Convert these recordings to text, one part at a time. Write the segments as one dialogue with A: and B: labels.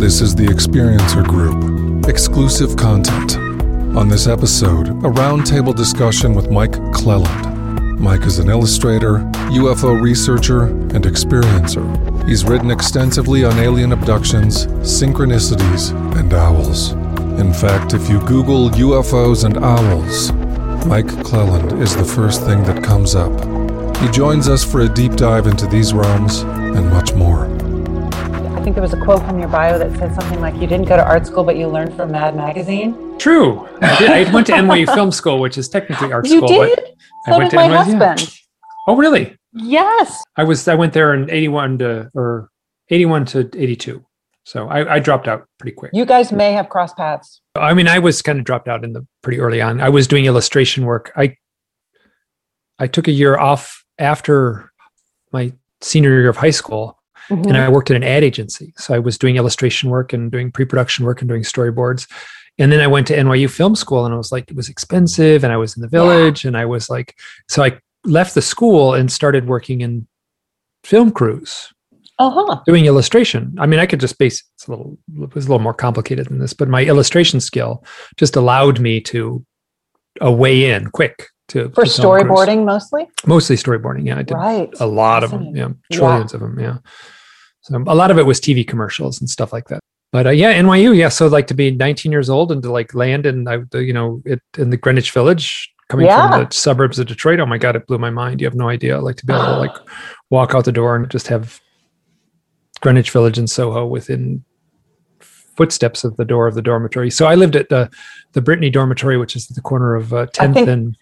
A: This is the Experiencer Group, exclusive content. On this episode, a roundtable discussion with Mike Clelland. Mike is an illustrator, UFO researcher, and experiencer. He's written extensively on alien abductions, synchronicities, and owls. In fact, if you Google UFOs and owls, Mike Clelland is the first thing that comes up. He joins us for a deep dive into these realms and much more.
B: I think there was a quote from your bio that said something like, "You didn't go to art school, but you learned from Mad Magazine."
C: True. I, did, I went to NYU Film School, which is technically art
B: You
C: school.
B: did.
C: But I
B: So
C: went
B: did
C: to
B: my
C: NYU, yeah.
B: husband.
C: Oh, really?
B: Yes.
C: I was. I went there in eighty-one to or eighty-one to eighty-two. So I, I dropped out pretty quick.
B: You guys may have crossed paths.
C: I mean, I was kind of dropped out in the pretty early on. I was doing illustration work. I I took a year off after my senior year of high school,
B: Mhm.
C: and I worked at an ad agency. So I was doing illustration work and doing pre-production work and doing storyboards. And then I went to NYU Film School, and I was like, it was expensive, and I was in the village, and I was like, so I left the school and started working in film crews
B: Uh-huh.
C: doing illustration. I mean, I could just base it's a little it was a little more complicated than this, but my illustration skill just allowed me to uh, way in quick to
B: For
C: to
B: storyboarding mostly?
C: mostly storyboarding. Yeah, I did
B: Right.
C: a lot of them. Yeah,
B: Yeah.
C: trillions of them. Yeah, so a lot of it was TV commercials and stuff like that. But uh, yeah, NYU. Yeah, so like to be 19 years old and to like land in uh, the, you know it in the Greenwich Village. Coming
B: Yeah.
C: from the suburbs of Detroit, oh my god, it blew my mind. You have no idea. Like to be able to like walk out the door and just have Greenwich Village and Soho within footsteps of the door of the dormitory. So I lived at the the Brittany dormitory, which is at the corner of uh, 10th
B: think-
C: and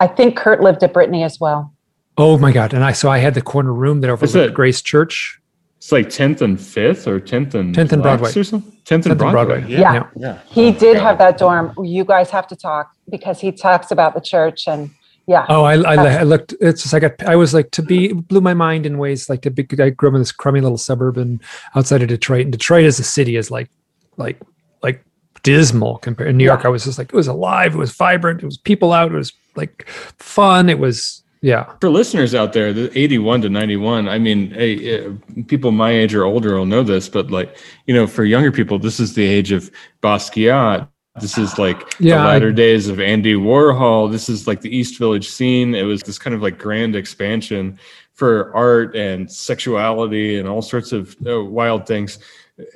B: I think Kurt lived at Brittany as well.
C: oh my god! And I so I had the corner room that overlooked Grace Church,
D: It's like 10th and 5th or 10th and
C: 10th and
D: Lex
C: Broadway.
D: or something? 10th and
C: 10th
D: Broadway.
C: Broadway.
B: Yeah.
C: Yeah.
D: Yeah.
B: He did have that dorm. You guys have to talk because he talks about the church and yeah.
C: Oh, I, I, I looked. It's just like I, I was like to be it blew my mind in ways like to be. I grew up in this crummy little suburb and outside of Detroit, and Detroit as a city is like, like, like dismal compared. In New York,
B: Yeah.
C: I was just like it was alive, it was vibrant, it was people out, it was like fun, it was yeah.
D: For listeners out there, the 81 to 91, I mean, hey, people my age or older will know this, but like, you know, for younger people, this is the age of Basquiat. This is like
C: Yeah,
D: the
C: I-
D: latter days of Andy Warhol. This is like the East Village scene. It was this kind of like grand expansion for art and sexuality and all sorts of uh, wild things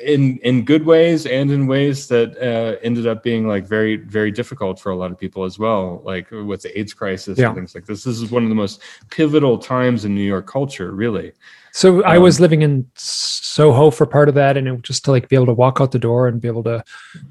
D: in in good ways and in ways that uh, ended up being like very very difficult for a lot of people as well like with the aids crisis
C: Yeah.
D: and things like this this is one of the most pivotal times in new york culture really
C: So I
D: Um,
C: was living in Soho for part of that, and it was just to like be able to walk out the door and be able to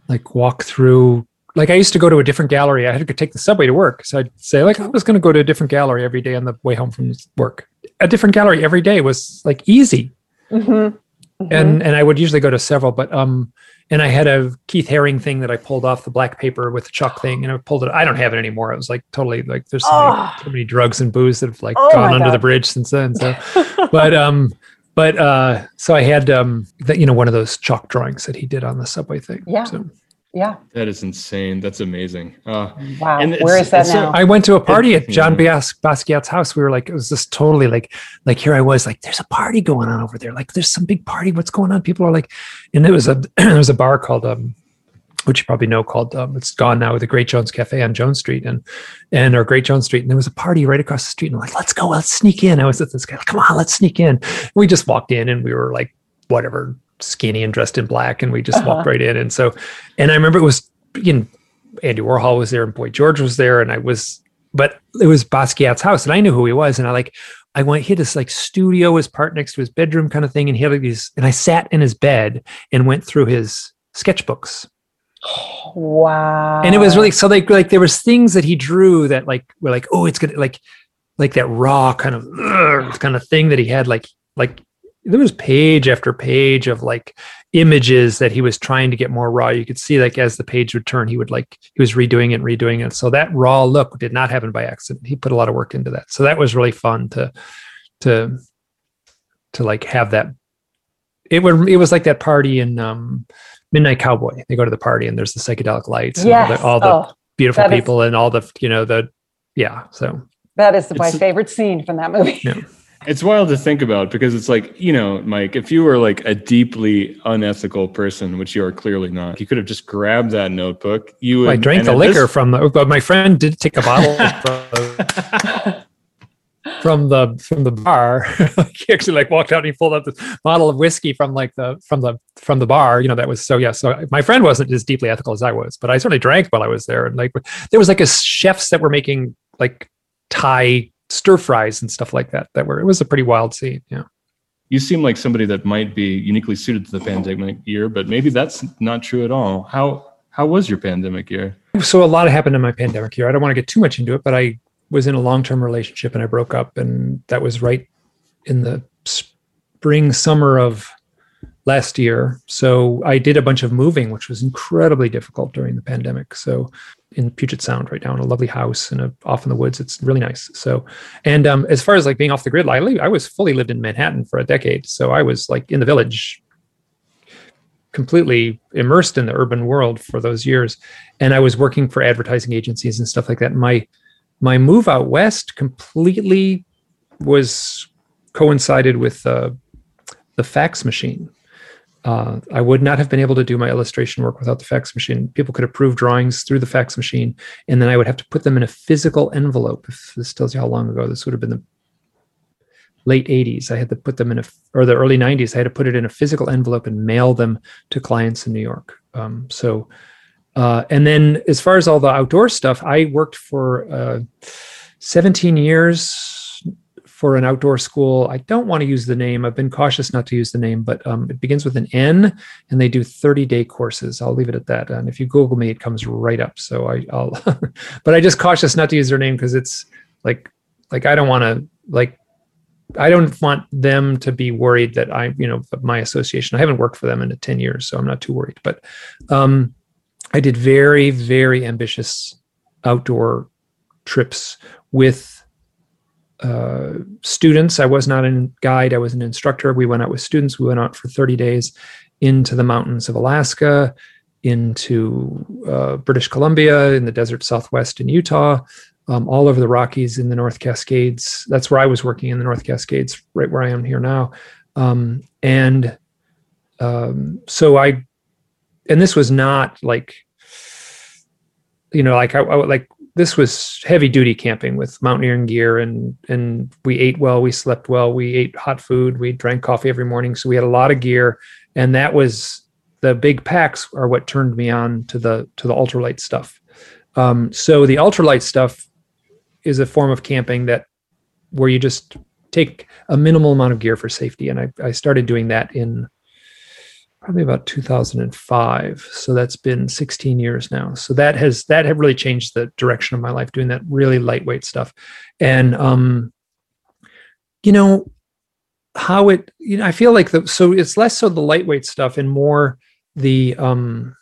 C: like walk through. Like I used to go to a different gallery. I had to take the subway to work, so I'd say like I was going to go to a different gallery every day on the way home from work. A different gallery every day was like easy,
B: Mhm. Mhm.
C: and and I would usually go to several. But um, and I had a Keith Haring thing that I pulled off the black paper with the Chuck thing, and I pulled it. I don't have it anymore. It was like totally like there's so, many,
B: Oh.
C: so many drugs and booze that have like
B: Oh
C: gone under the bridge since then. So but um but uh so i had um that you know one of those chalk drawings that he did on the subway thing
B: Yeah.
C: so
B: yeah.
D: that is insane. That's amazing. Uh,
B: Wow.
D: And
B: Where
D: it's-
B: is that now?
C: i went to a party at john
D: Yeah.
C: Bas- basquiat's house. We were like it was just totally like like here i was like there's a party going on over there. Like there's some big party. What's going on? People are like and it was a there was a bar called um which you probably know called um, it's gone now with the great jones cafe on jones street and and or great jones street. And there was a party right across the street. And I'm like let's go let's sneak in. I was with this guy like, come on let's sneak in. We just walked in and we were like whatever skinny and dressed in black and we just walked
B: Uh-huh.
C: right in and so and i remember it was you know andy warhol was there and boy george was there and i was but it was basquiat's house and i knew who he was and i like i went he had this like studio was part next to his bedroom kind of thing and he had like these and i sat in his bed and went through his sketchbooks
B: wow.
C: and it was really so like like there was things that he drew that like were like oh it's gonna like like that raw kind of kind of thing that he had like like there was page after page of like images that he was trying to get more raw. You could see like as the page would turn he would like he was redoing it and redoing it. So that raw look did not happen by accident. He put a lot of work into that. So that was really fun to to to like have that. It would it was like that party in um midnight cowboy. They go to the party and there's the psychedelic lights and all the, all the
B: oh,
C: beautiful
B: that is-
C: people and all the you know the yeah so.
B: That is my
D: It's-
B: favorite scene from that movie.
C: Yeah.
D: It's wild to think about because it's like, you know, Mike, if you were like a deeply unethical person, which you are clearly not, you could have just grabbed that notebook. You would,
C: I drank the liquor this... from the, oh, but my friend did take a bottle from, the from the bar. he actually like walked out and he pulled up this bottle of whiskey from like the from the from the bar. You know, that was so yeah. So my friend wasn't as deeply ethical as I was, but I certainly drank while I was there. And like there was like a chefs that were making like Thai stir fries and stuff like that. That were it was a pretty wild scene. Yeah.
D: You seem like somebody that might be uniquely suited to the mm-hmm. pandemic year, but maybe that's not true at all. How how was your pandemic year?
C: So a lot happened in my pandemic year. I don't want to get too much into it, but I was in a long-term relationship and I broke up and that was right in the spring summer of last year. So I did a bunch of moving, which was incredibly difficult during the pandemic. So in Puget Sound right now in a lovely house in a off in the woods. It's really nice. So, and um, as far as like being off the grid, I, I was fully lived in Manhattan for a decade. So I was like in the village, completely immersed in the urban world for those years. And I was working for advertising agencies and stuff like that. My, my move out West completely was coincided with uh, the fax machine uh, I would not have been able to do my illustration work without the fax machine. People could approve drawings through the fax machine, and then I would have to put them in a physical envelope. If this tells you how long ago this would have been the late 80s. I had to put them in a, or the early 90s. I had to put it in a physical envelope and mail them to clients in New York. Um, so, uh, and then as far as all the outdoor stuff, I worked for uh, 17 years for an outdoor school. I don't want to use the name. I've been cautious not to use the name, but um, it begins with an N, and they do 30 day courses. I'll leave it at that. And if you Google me, it comes right up. So I, will but I just cautious not to use their name because it's like, like I don't want to like. I don't want them to be worried that I, you know, my association. I haven't worked for them in 10 years, so I'm not too worried. But um, I did very, very ambitious outdoor trips with uh, students. I was not a guide, I was an instructor. We went out with students. We went out for 30 days into the mountains of Alaska, into uh, British Columbia, in the desert southwest in Utah, um, all over the Rockies, in the North Cascades. That's where I was working in the North Cascades, right where I am here now. Um, and um, so I, and this was not like, you know, like I, I like this was heavy duty camping with mountaineering gear and and we ate well we slept well we ate hot food we drank coffee every morning so we had a lot of gear and that was the big packs are what turned me on to the to the ultralight stuff. Um, so the ultralight stuff is a form of camping that where you just take a minimal amount of gear for safety and i, I started doing that in probably about 2005 so that's been 16 years now. So that has that have really changed the direction of my life doing that really lightweight stuff. And um you know how it you know i feel like the so it's less so the lightweight stuff and more the um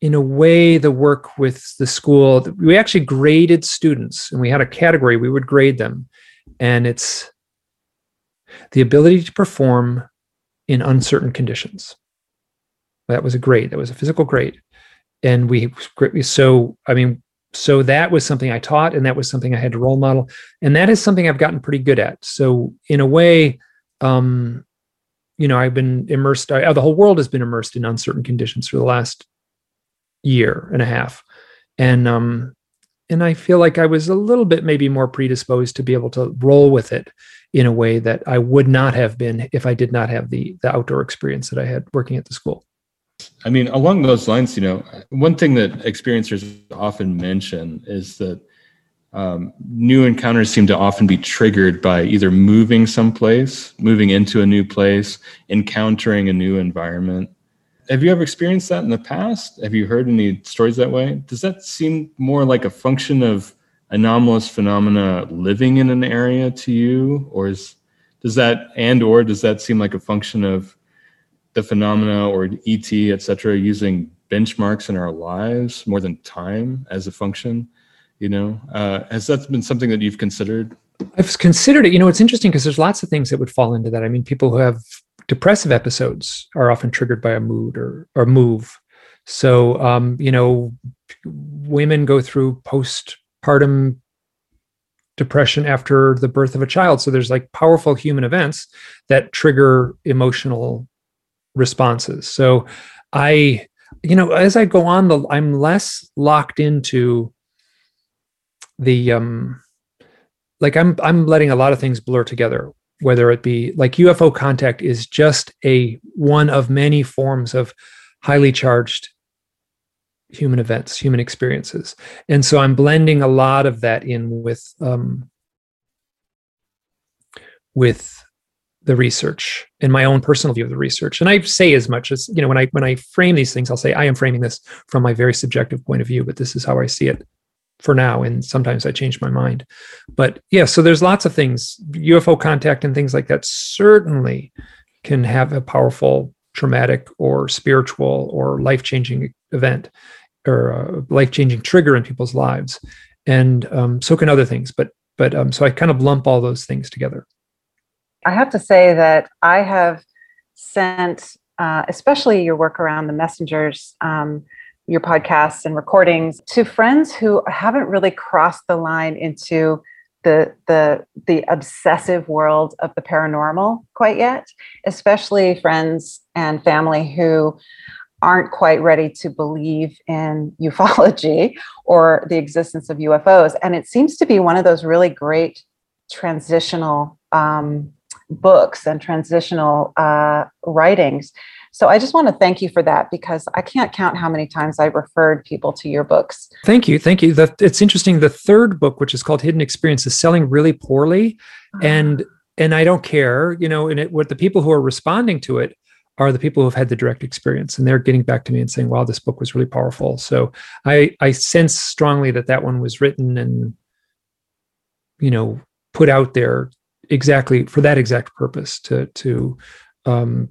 C: in a way the work with the school. We actually graded students and we had a category we would grade them. And it's the ability to perform in uncertain conditions. That was a grade. That was a physical grade. And we, so, I mean, so that was something I taught and that was something I had to role model. And that is something I've gotten pretty good at. So, in a way, um, you know, I've been immersed, I, the whole world has been immersed in uncertain conditions for the last year and a half. And, um, and I feel like I was a little bit maybe more predisposed to be able to roll with it in a way that I would not have been if I did not have the the outdoor experience that I had working at the school.
D: I mean, along those lines, you know, one thing that experiencers often mention is that um, new encounters seem to often be triggered by either moving someplace, moving into a new place, encountering a new environment. Have you ever experienced that in the past? Have you heard any stories that way? Does that seem more like a function of anomalous phenomena living in an area to you or is does that and or does that seem like a function of the phenomena or et etc using benchmarks in our lives more than time as a function? You know uh, has that been something that you've considered?
C: I've considered it. You know it's interesting because there's lots of things that would fall into that. I mean people who have depressive episodes are often triggered by a mood or or move. So um, you know women go through post postpartum depression after the birth of a child. So there's like powerful human events that trigger emotional responses. So I, you know, as I go on, the I'm less locked into the um like I'm I'm letting a lot of things blur together whether it be like UFO contact is just a one of many forms of highly charged human events, human experiences. And so I'm blending a lot of that in with um, with the research and my own personal view of the research. And I say as much as you know when I when I frame these things, I'll say I am framing this from my very subjective point of view, but this is how I see it for now and sometimes i change my mind but yeah so there's lots of things ufo contact and things like that certainly can have a powerful traumatic or spiritual or life-changing event or a life-changing trigger in people's lives. And um, so can other things but but um, so i kind of lump all those things together.
B: I have to say that i have sent uh, especially your work around the messengers um, your podcasts and recordings to friends who haven't really crossed the line into the the the obsessive world of the paranormal quite yet especially friends and family who aren't quite ready to believe in ufology or the existence of UFOs and it seems to be one of those really great transitional um, books and transitional uh, writings so I just want to thank you for that because I can't count how many times I referred people to your books.
C: Thank you. Thank you. The, it's interesting. The third book, which is called Hidden Experience, is selling really poorly. Uh-huh. And and I don't care, you know, and it what the people who are responding to it are the people who have had the direct experience and they're getting back to me and saying, wow, this book was really powerful. So I I sense strongly that that one was written and you know put out there exactly for that exact purpose to to um,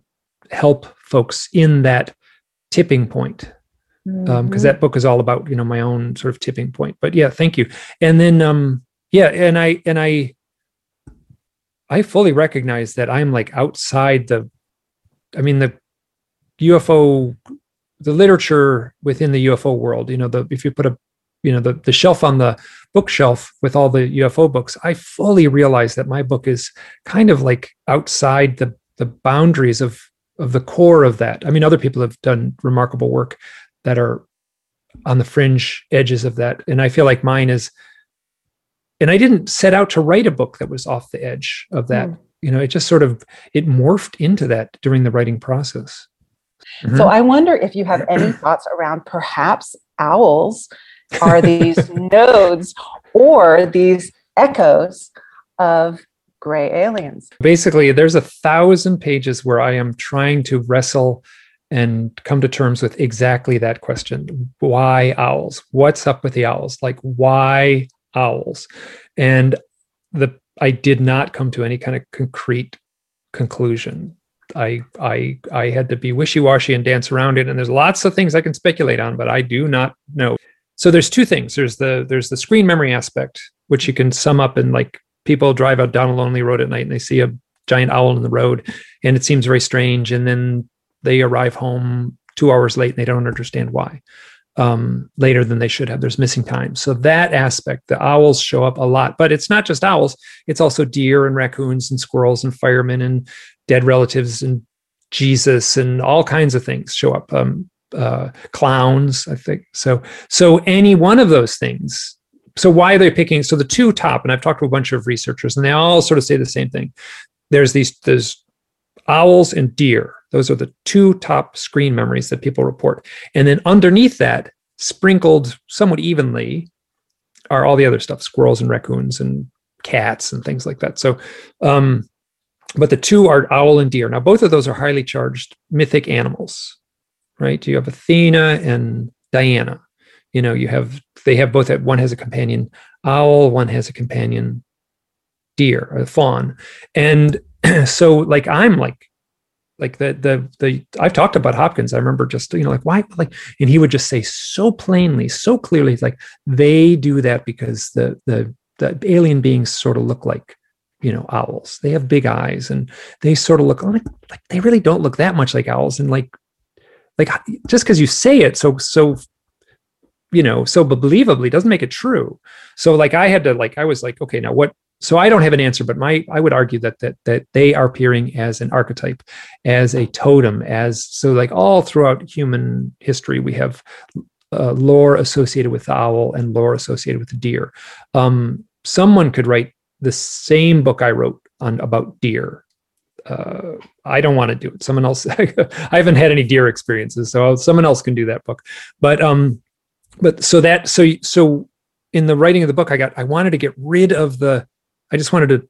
C: help folks in that tipping point because um, mm-hmm. that book is all about you know my own sort of tipping point but yeah thank you and then um yeah and i and i i fully recognize that i'm like outside the i mean the ufo the literature within the ufo world you know the if you put a you know the, the shelf on the bookshelf with all the ufo books i fully realize that my book is kind of like outside the the boundaries of of the core of that. I mean, other people have done remarkable work that are on the fringe edges of that. And I feel like mine is, and I didn't set out to write a book that was off the edge of that. Mm. You know, it just sort of it morphed into that during the writing process.
B: Mm-hmm. So I wonder if you have any thoughts around perhaps owls are these nodes or these echoes of gray aliens.
C: Basically, there's a thousand pages where I am trying to wrestle and come to terms with exactly that question why owls what's up with the owls like why owls and the i did not come to any kind of concrete conclusion. I i i had to be wishy-washy and dance around it and there's lots of things i can speculate on but i do not know. So there's two things. There's the there's the screen memory aspect which you can sum up in like people drive out down a lonely road at night and they see a giant owl in the road and it seems very strange and then they arrive home two hours late and they don't understand why um, later than they should have. There's missing time. So that aspect the owls show up a lot but it's not just owls. It's also deer and raccoons and squirrels and firemen and dead relatives and jesus and all kinds of things show up um, uh, clowns i think. So so any one of those things so why are they picking so the two top and i've talked to a bunch of researchers and they all sort of say the same thing. There's these there's owls and deer. Those are the two top screen memories that people report. And then underneath that sprinkled somewhat evenly are all the other stuff squirrels and raccoons and cats and things like that. So um but the two are owl and deer. Now both of those are highly charged mythic animals right? You have athena and diana. You know you have they have both one has a companion owl one has a companion deer a fawn. And so like i'm like like the the the I've talked about Hopkins. I remember just you know like why like and he would just say so plainly, so clearly, like they do that because the the the alien beings sort of look like you know owls. They have big eyes and they sort of look like like they really don't look that much like owls. And like like just because you say it so so you know so believably doesn't make it true so like i had to like i was like okay now what so i don't have an answer but my i would argue that that that they are appearing as an archetype as a totem as so like all throughout human history we have uh, lore associated with the owl and lore associated with the deer um, someone could write the same book i wrote on about deer uh, I don't want to do it. Someone else. I haven't had any deer experiences, so someone else can do that book. But um, but so that so so in the writing of the book, I got I wanted to get rid of the. I just wanted to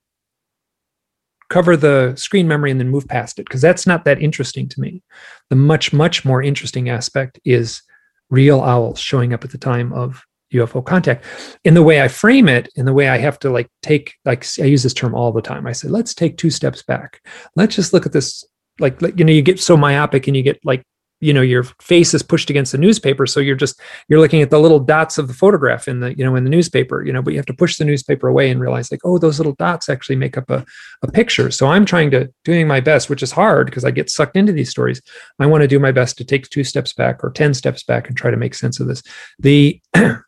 C: cover the screen memory and then move past it because that's not that interesting to me. The much much more interesting aspect is real owls showing up at the time of UFO contact. In the way I frame it, in the way I have to like take, like I use this term all the time. I say, let's take two steps back. Let's just look at this. Like, you know, you get so myopic and you get like, you know, your face is pushed against the newspaper. So you're just, you're looking at the little dots of the photograph in the, you know, in the newspaper, you know, but you have to push the newspaper away and realize like, oh, those little dots actually make up a, a picture. So I'm trying to, doing my best, which is hard because I get sucked into these stories. I want to do my best to take two steps back or 10 steps back and try to make sense of this. The,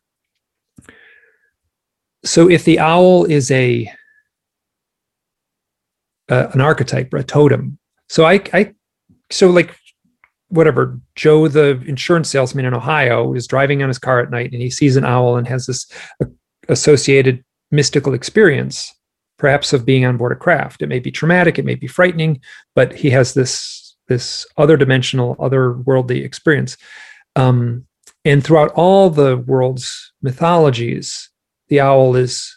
C: so if the owl is a uh, an archetype or a totem so i i so like whatever joe the insurance salesman in ohio is driving on his car at night and he sees an owl and has this uh, associated mystical experience perhaps of being on board a craft. It may be traumatic it may be frightening but he has this this other dimensional other worldly experience. Um, and throughout all the world's mythologies the owl is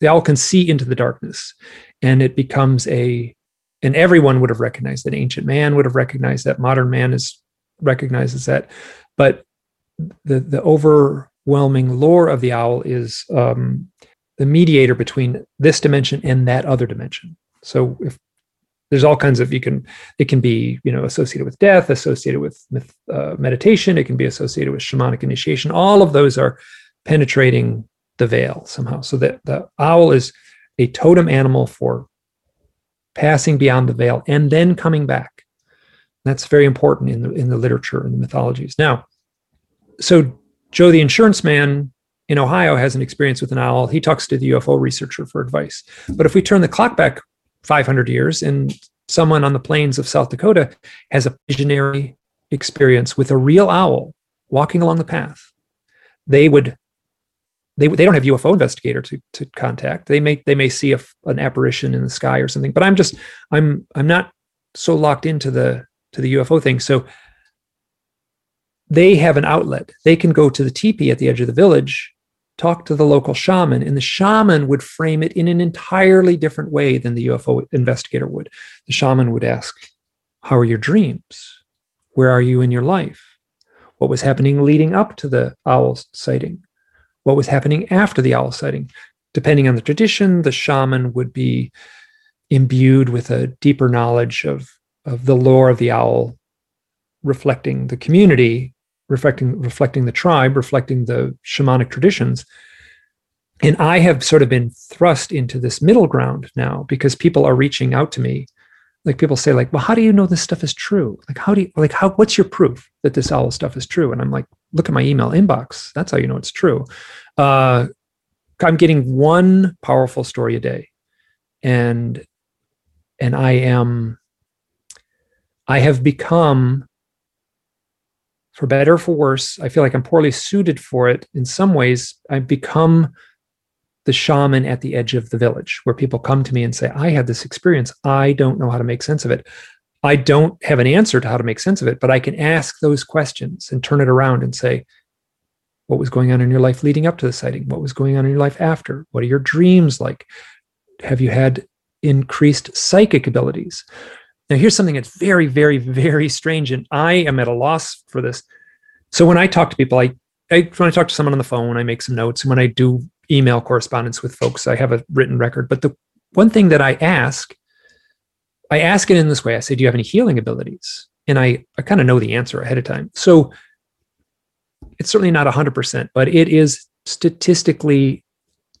C: the owl can see into the darkness and it becomes a and everyone would have recognized that ancient man would have recognized that modern man is recognizes that. But the the overwhelming lore of the owl is um, the mediator between this dimension and that other dimension. So if there's all kinds of you can it can be you know associated with death associated with uh, meditation it can be associated with shamanic initiation. All of those are penetrating the veil somehow. So that the owl is a totem animal for passing beyond the veil and then coming back. That's very important in the in the literature and the mythologies. Now, so Joe the insurance man in Ohio has an experience with an owl. He talks to the UFO researcher for advice. But if we turn the clock back 500 years and someone on the plains of South Dakota has a visionary experience with a real owl walking along the path, they would they, they don't have UFO investigator to, to contact. They may they may see a, an apparition in the sky or something. But I'm just I'm I'm not so locked into the to the UFO thing. So they have an outlet. They can go to the teepee at the edge of the village, talk to the local shaman, and the shaman would frame it in an entirely different way than the UFO investigator would. The shaman would ask, "How are your dreams? Where are you in your life? What was happening leading up to the owl sighting?" What was happening after the owl sighting. Depending on the tradition, the shaman would be imbued with a deeper knowledge of, of the lore of the owl, reflecting the community, reflecting reflecting the tribe, reflecting the shamanic traditions. And I have sort of been thrust into this middle ground now because people are reaching out to me. Like people say, like, well, how do you know this stuff is true? Like, how do you like how what's your proof that this owl stuff is true? And I'm like, look at my email inbox. That's how you know it's true. Uh, I'm getting one powerful story a day, and and I am. I have become, for better or for worse, I feel like I'm poorly suited for it. In some ways, I've become the shaman at the edge of the village where people come to me and say, I had this experience. I don't know how to make sense of it. I don't have an answer to how to make sense of it, but I can ask those questions and turn it around and say, what was going on in your life leading up to the sighting? What was going on in your life after? What are your dreams like? Have you had increased psychic abilities? Now, here's something that's very, very, very strange, and I am at a loss for this. So when I talk to people, I, I when I talk to someone on the phone, I make some notes, and when I do email correspondence with folks, I have a written record. But the one thing that I ask I ask it in this way. I say, Do you have any healing abilities? And I, I kind of know the answer ahead of time. So it's certainly not 100%, but it is statistically,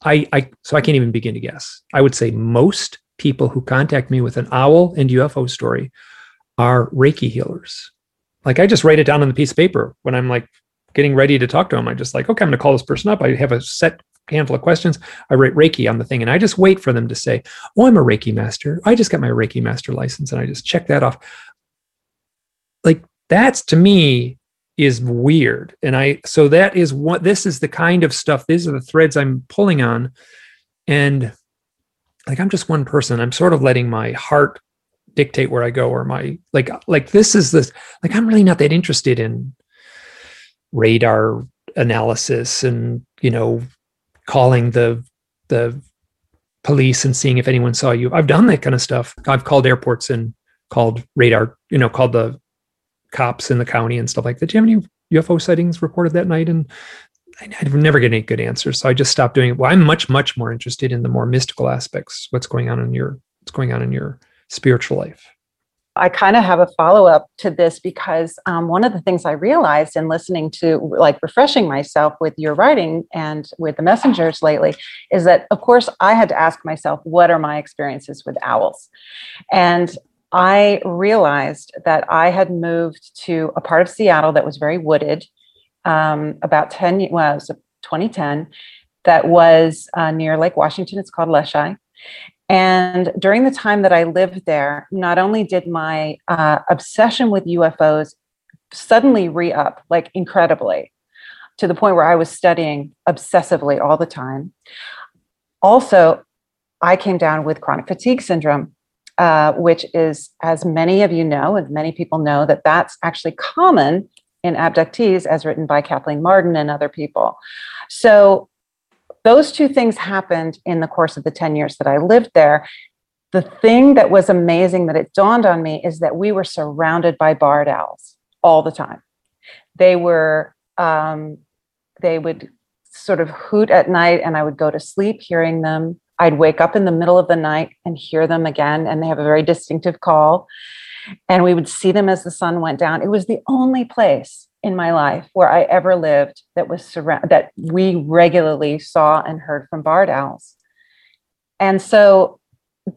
C: I, I, so I can't even begin to guess. I would say most people who contact me with an owl and UFO story are Reiki healers. Like I just write it down on the piece of paper when I'm like getting ready to talk to them, I just like, okay, I'm going to call this person up. I have a set handful of questions. I write Reiki on the thing and I just wait for them to say, Oh, I'm a Reiki master. I just got my Reiki master license and I just check that off. Like that's to me is weird. And I, so that is what this is the kind of stuff, these are the threads I'm pulling on. And like, I'm just one person. I'm sort of letting my heart dictate where I go or my, like, like this is this, like, I'm really not that interested in radar analysis and, you know, calling the, the police and seeing if anyone saw you. I've done that kind of stuff. I've called airports and called radar, you know, called the cops in the county and stuff like that. Do you have any UFO sightings reported that night? And I, I never get any good answers. So I just stopped doing it. Well, I'm much, much more interested in the more mystical aspects. What's going on in your what's going on in your spiritual life?
B: I kind of have a follow up to this because um, one of the things I realized in listening to, like, refreshing myself with your writing and with the messengers lately is that, of course, I had to ask myself, what are my experiences with owls? And I realized that I had moved to a part of Seattle that was very wooded um, about 10, well, it was 2010, that was uh, near Lake Washington. It's called Leschi. And during the time that I lived there, not only did my uh, obsession with UFOs suddenly re up, like incredibly, to the point where I was studying obsessively all the time. Also, I came down with chronic fatigue syndrome, uh, which is, as many of you know, and many people know, that that's actually common in abductees, as written by Kathleen Marden and other people. So those two things happened in the course of the 10 years that I lived there. The thing that was amazing that it dawned on me is that we were surrounded by barred owls all the time. They were, um, they would sort of hoot at night, and I would go to sleep hearing them. I'd wake up in the middle of the night and hear them again, and they have a very distinctive call. And we would see them as the sun went down. It was the only place in my life where I ever lived that was surround that we regularly saw and heard from barred owls. And so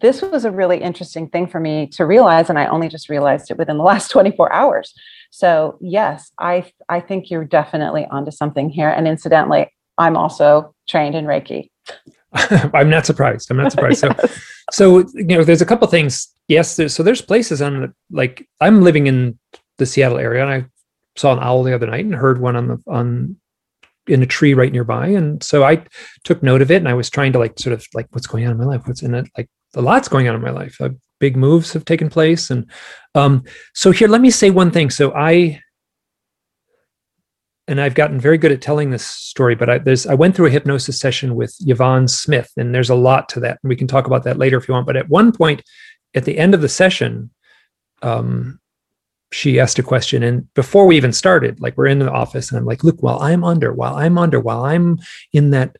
B: this was a really interesting thing for me to realize, and I only just realized it within the last 24 hours. So yes, I I think you're definitely onto something here. And incidentally, I'm also trained in Reiki.
C: I'm not surprised. I'm not surprised. yes. So, so you know, there's a couple things. Yes, there's, so there's places on like I'm living in the Seattle area, and I saw an owl the other night and heard one on the on in a tree right nearby, and so I took note of it, and I was trying to like sort of like what's going on in my life, what's in it, like a lot's going on in my life. Uh, big moves have taken place, and um, so here, let me say one thing. So I and I've gotten very good at telling this story, but I, there's I went through a hypnosis session with Yvonne Smith, and there's a lot to that, and we can talk about that later if you want. But at one point, at the end of the session, um, she asked a question, and before we even started, like we're in the office, and I'm like, "Look, while I'm under, while I'm under, while I'm in that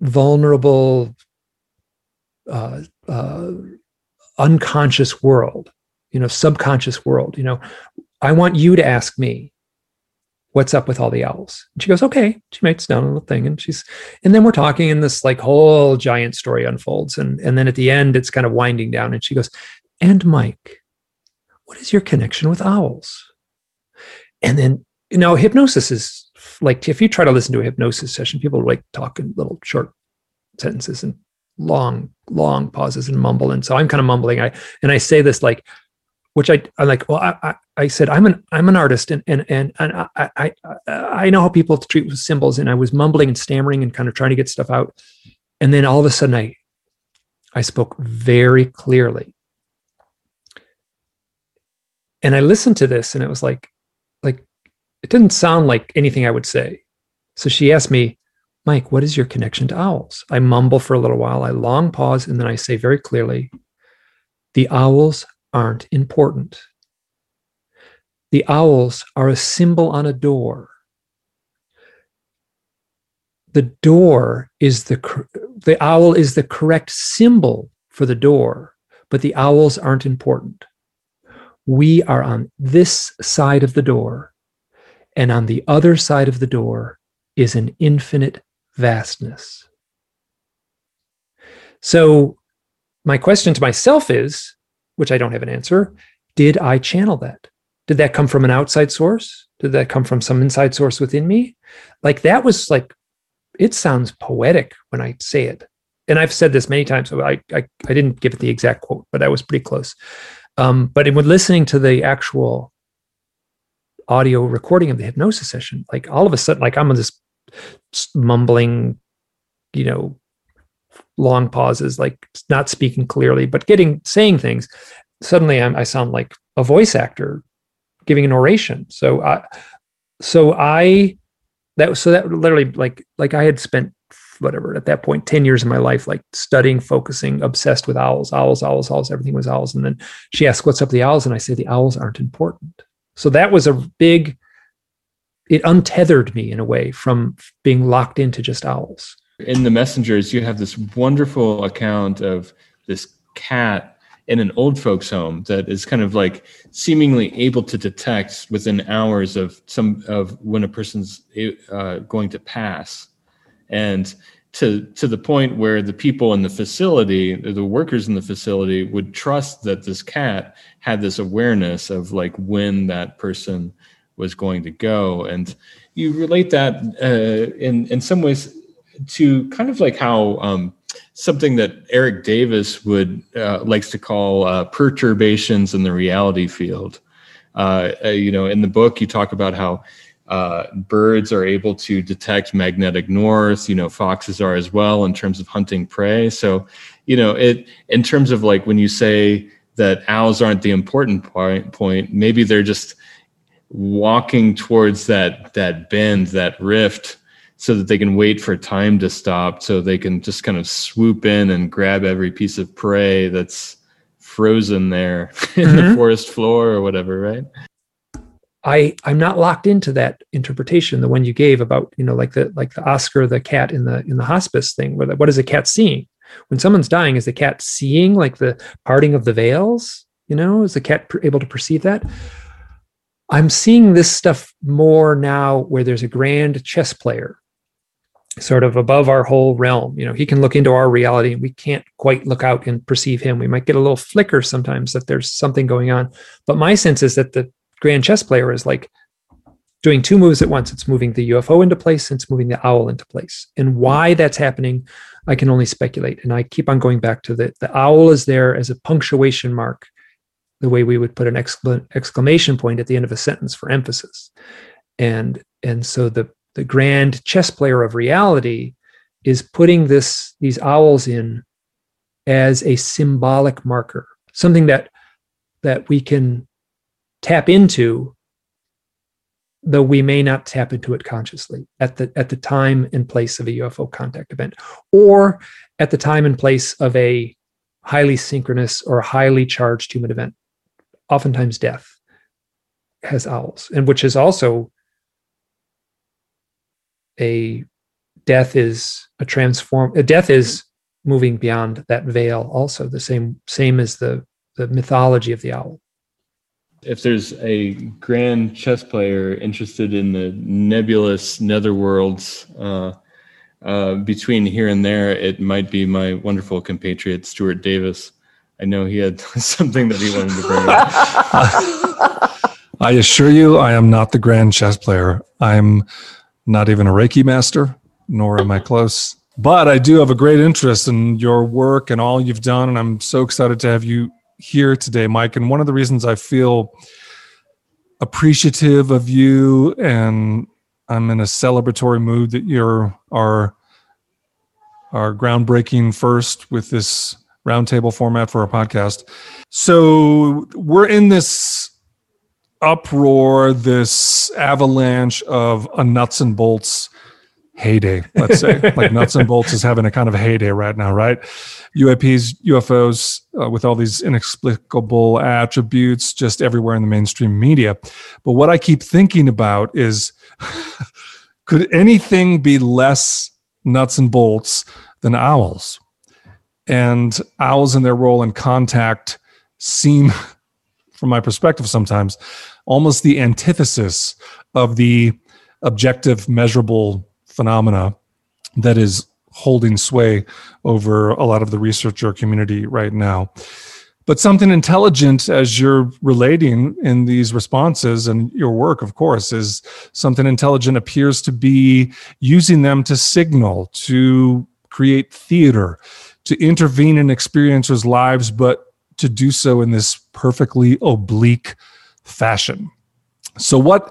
C: vulnerable, uh, uh, unconscious world, you know, subconscious world, you know, I want you to ask me." what's up with all the owls? And she goes, okay. She writes down a little thing and she's, and then we're talking and this like whole giant story unfolds. And, and then at the end, it's kind of winding down and she goes, and Mike, what is your connection with owls? And then, you know, hypnosis is like, if you try to listen to a hypnosis session, people like talk in little short sentences and long, long pauses and mumble. And so I'm kind of mumbling. I, and I say this like, which I, I'm like. Well, I, I, I, said I'm an I'm an artist, and and and, and I, I I know how people treat with symbols, and I was mumbling and stammering and kind of trying to get stuff out, and then all of a sudden I I spoke very clearly, and I listened to this, and it was like like it didn't sound like anything I would say. So she asked me, Mike, what is your connection to owls? I mumble for a little while, I long pause, and then I say very clearly, the owls aren't important. The owls are a symbol on a door. The door is the the owl is the correct symbol for the door, but the owls aren't important. We are on this side of the door, and on the other side of the door is an infinite vastness. So, my question to myself is which I don't have an answer. Did I channel that? Did that come from an outside source? Did that come from some inside source within me? Like that was like, it sounds poetic when I say it. And I've said this many times. So I, I, I didn't give it the exact quote, but I was pretty close. Um, but when listening to the actual audio recording of the hypnosis session, like all of a sudden, like I'm on this mumbling, you know, long pauses, like not speaking clearly, but getting saying things. Suddenly, I'm, I sound like a voice actor giving an oration. So I, so I, that so that literally like like I had spent whatever at that point 10 years of my life like studying focusing obsessed with owls owls owls owls everything was owls. And then she asked what's up with the owls? And i say the owls aren't important. So that was a big it untethered me in a way from being locked into just owls.
D: In the messengers you have this wonderful account of this cat in an old folks home that is kind of like seemingly able to detect within hours of some of when a person's uh, going to pass and to to the point where the people in the facility the workers in the facility would trust that this cat had this awareness of like when that person was going to go and you relate that uh, in in some ways to kind of like how um, something that Eric Davis would uh, likes to call uh, perturbations in the reality field. Uh, uh, you know, in the book, you talk about how uh, birds are able to detect magnetic north. You know, foxes are as well in terms of hunting prey. So, you know, it in terms of like when you say that owls aren't the important point, point maybe they're just walking towards that that bend, that rift, so that they can wait for time to stop, so they can just kind of swoop in and grab every piece of prey that's frozen there in mm-hmm. the forest floor or whatever, right?
C: I I'm not locked into that interpretation, the one you gave about you know like the like the Oscar the cat in the in the hospice thing. Where the, what is a cat seeing when someone's dying? Is the cat seeing like the parting of the veils? You know, is the cat able to perceive that? I'm seeing this stuff more now, where there's a grand chess player, sort of above our whole realm. You know, he can look into our reality, and we can't quite look out and perceive him. We might get a little flicker sometimes that there's something going on, but my sense is that the grand chess player is like doing two moves at once. It's moving the UFO into place, and it's moving the owl into place. And why that's happening, I can only speculate. And I keep on going back to the the owl is there as a punctuation mark, the way we would put an exclamation point at the end of a sentence for emphasis. And and so the the grand chess player of reality is putting this these owls in as a symbolic marker, something that that we can tap into though we may not tap into it consciously at the at the time and place of a UFO contact event or at the time and place of a highly synchronous or highly charged human event. Oftentimes death has owls and which is also a death is a transform a death is moving beyond that veil also the same same as the the mythology of the owl
D: if there's a grand chess player interested in the nebulous netherworlds uh, uh, between here and there, it might be my wonderful compatriot Stuart Davis. I know he had something that he wanted to bring
A: up. I assure you, I am not the grand chess player. I'm not even a Reiki master, nor am I close. But I do have a great interest in your work and all you've done, and I'm so excited to have you here today, Mike. And one of the reasons I feel appreciative of you and I'm in a celebratory mood that you're our our groundbreaking first with this roundtable format for our podcast. So we're in this uproar, this avalanche of nuts and bolts heyday, let's say. like nuts and bolts is having a kind of heyday right now, right? UAPs, UFOs, uh, with all these inexplicable attributes just everywhere in the mainstream media. But what I keep thinking about is could anything be less nuts and bolts than owls? And owls and their role in contact seem, from my perspective sometimes, almost the antithesis of the objective, measurable phenomena that is holding sway over a lot of the researcher community right now. but something intelligent as you're relating in these responses and your work of course is something intelligent appears to be using them to signal to create theater to intervene in experiencers lives but to do so in this perfectly oblique fashion so what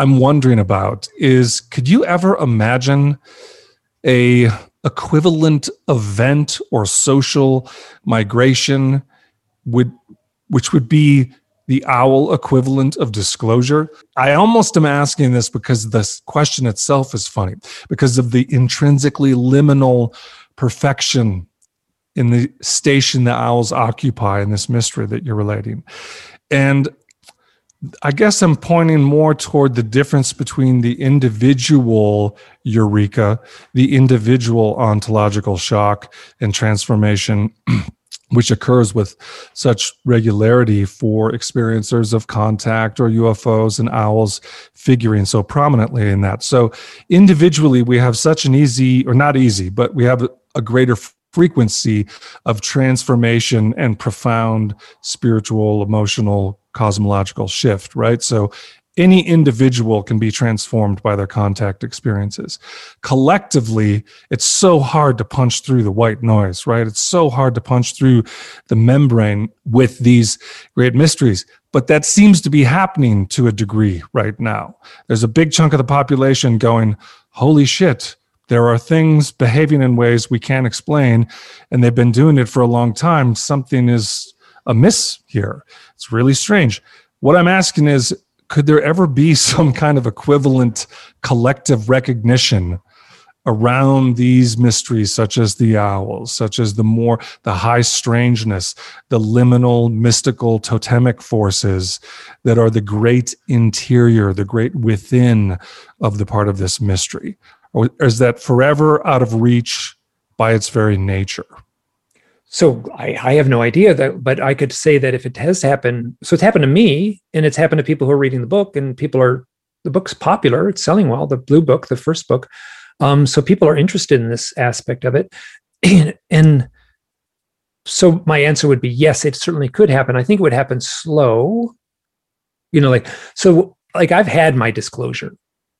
A: i'm wondering about is could you ever imagine a equivalent event or social migration would which would be the owl equivalent of disclosure? I almost am asking this because the question itself is funny because of the intrinsically liminal perfection in the station the owls occupy in this mystery that you're relating. And I guess I'm pointing more toward the difference between the individual eureka, the individual ontological shock and transformation, which occurs with such regularity for experiencers of contact or UFOs and owls figuring so prominently in that. So, individually, we have such an easy, or not easy, but we have a greater frequency of transformation and profound spiritual, emotional, cosmological shift, right? So any individual can be transformed by their contact experiences. Collectively, it's so hard to punch through the white noise, right? It's so hard to punch through the membrane with these great mysteries. But that seems to be happening to a degree right now. There's a big chunk of the population going, holy shit, there are things behaving in ways we can't explain, and they've been doing it for a long time. Something is amiss here. It's really strange. What I'm asking is could there ever be some kind of equivalent collective recognition around these mysteries such as the owls such as the more the high strangeness the liminal mystical totemic forces that are the great interior the great within of the part of this mystery or is that forever out of reach by its very nature
C: so I, I, have no idea that but i could say that if it has happened so it's happened to me and it's happened to people who are reading the book and people are the book's popular it's selling well the blue book the first book. Um, so people are interested in this aspect of it. And, and so my answer would be yes it certainly could happen. I think it would happen slow. You know like so like i've had my disclosure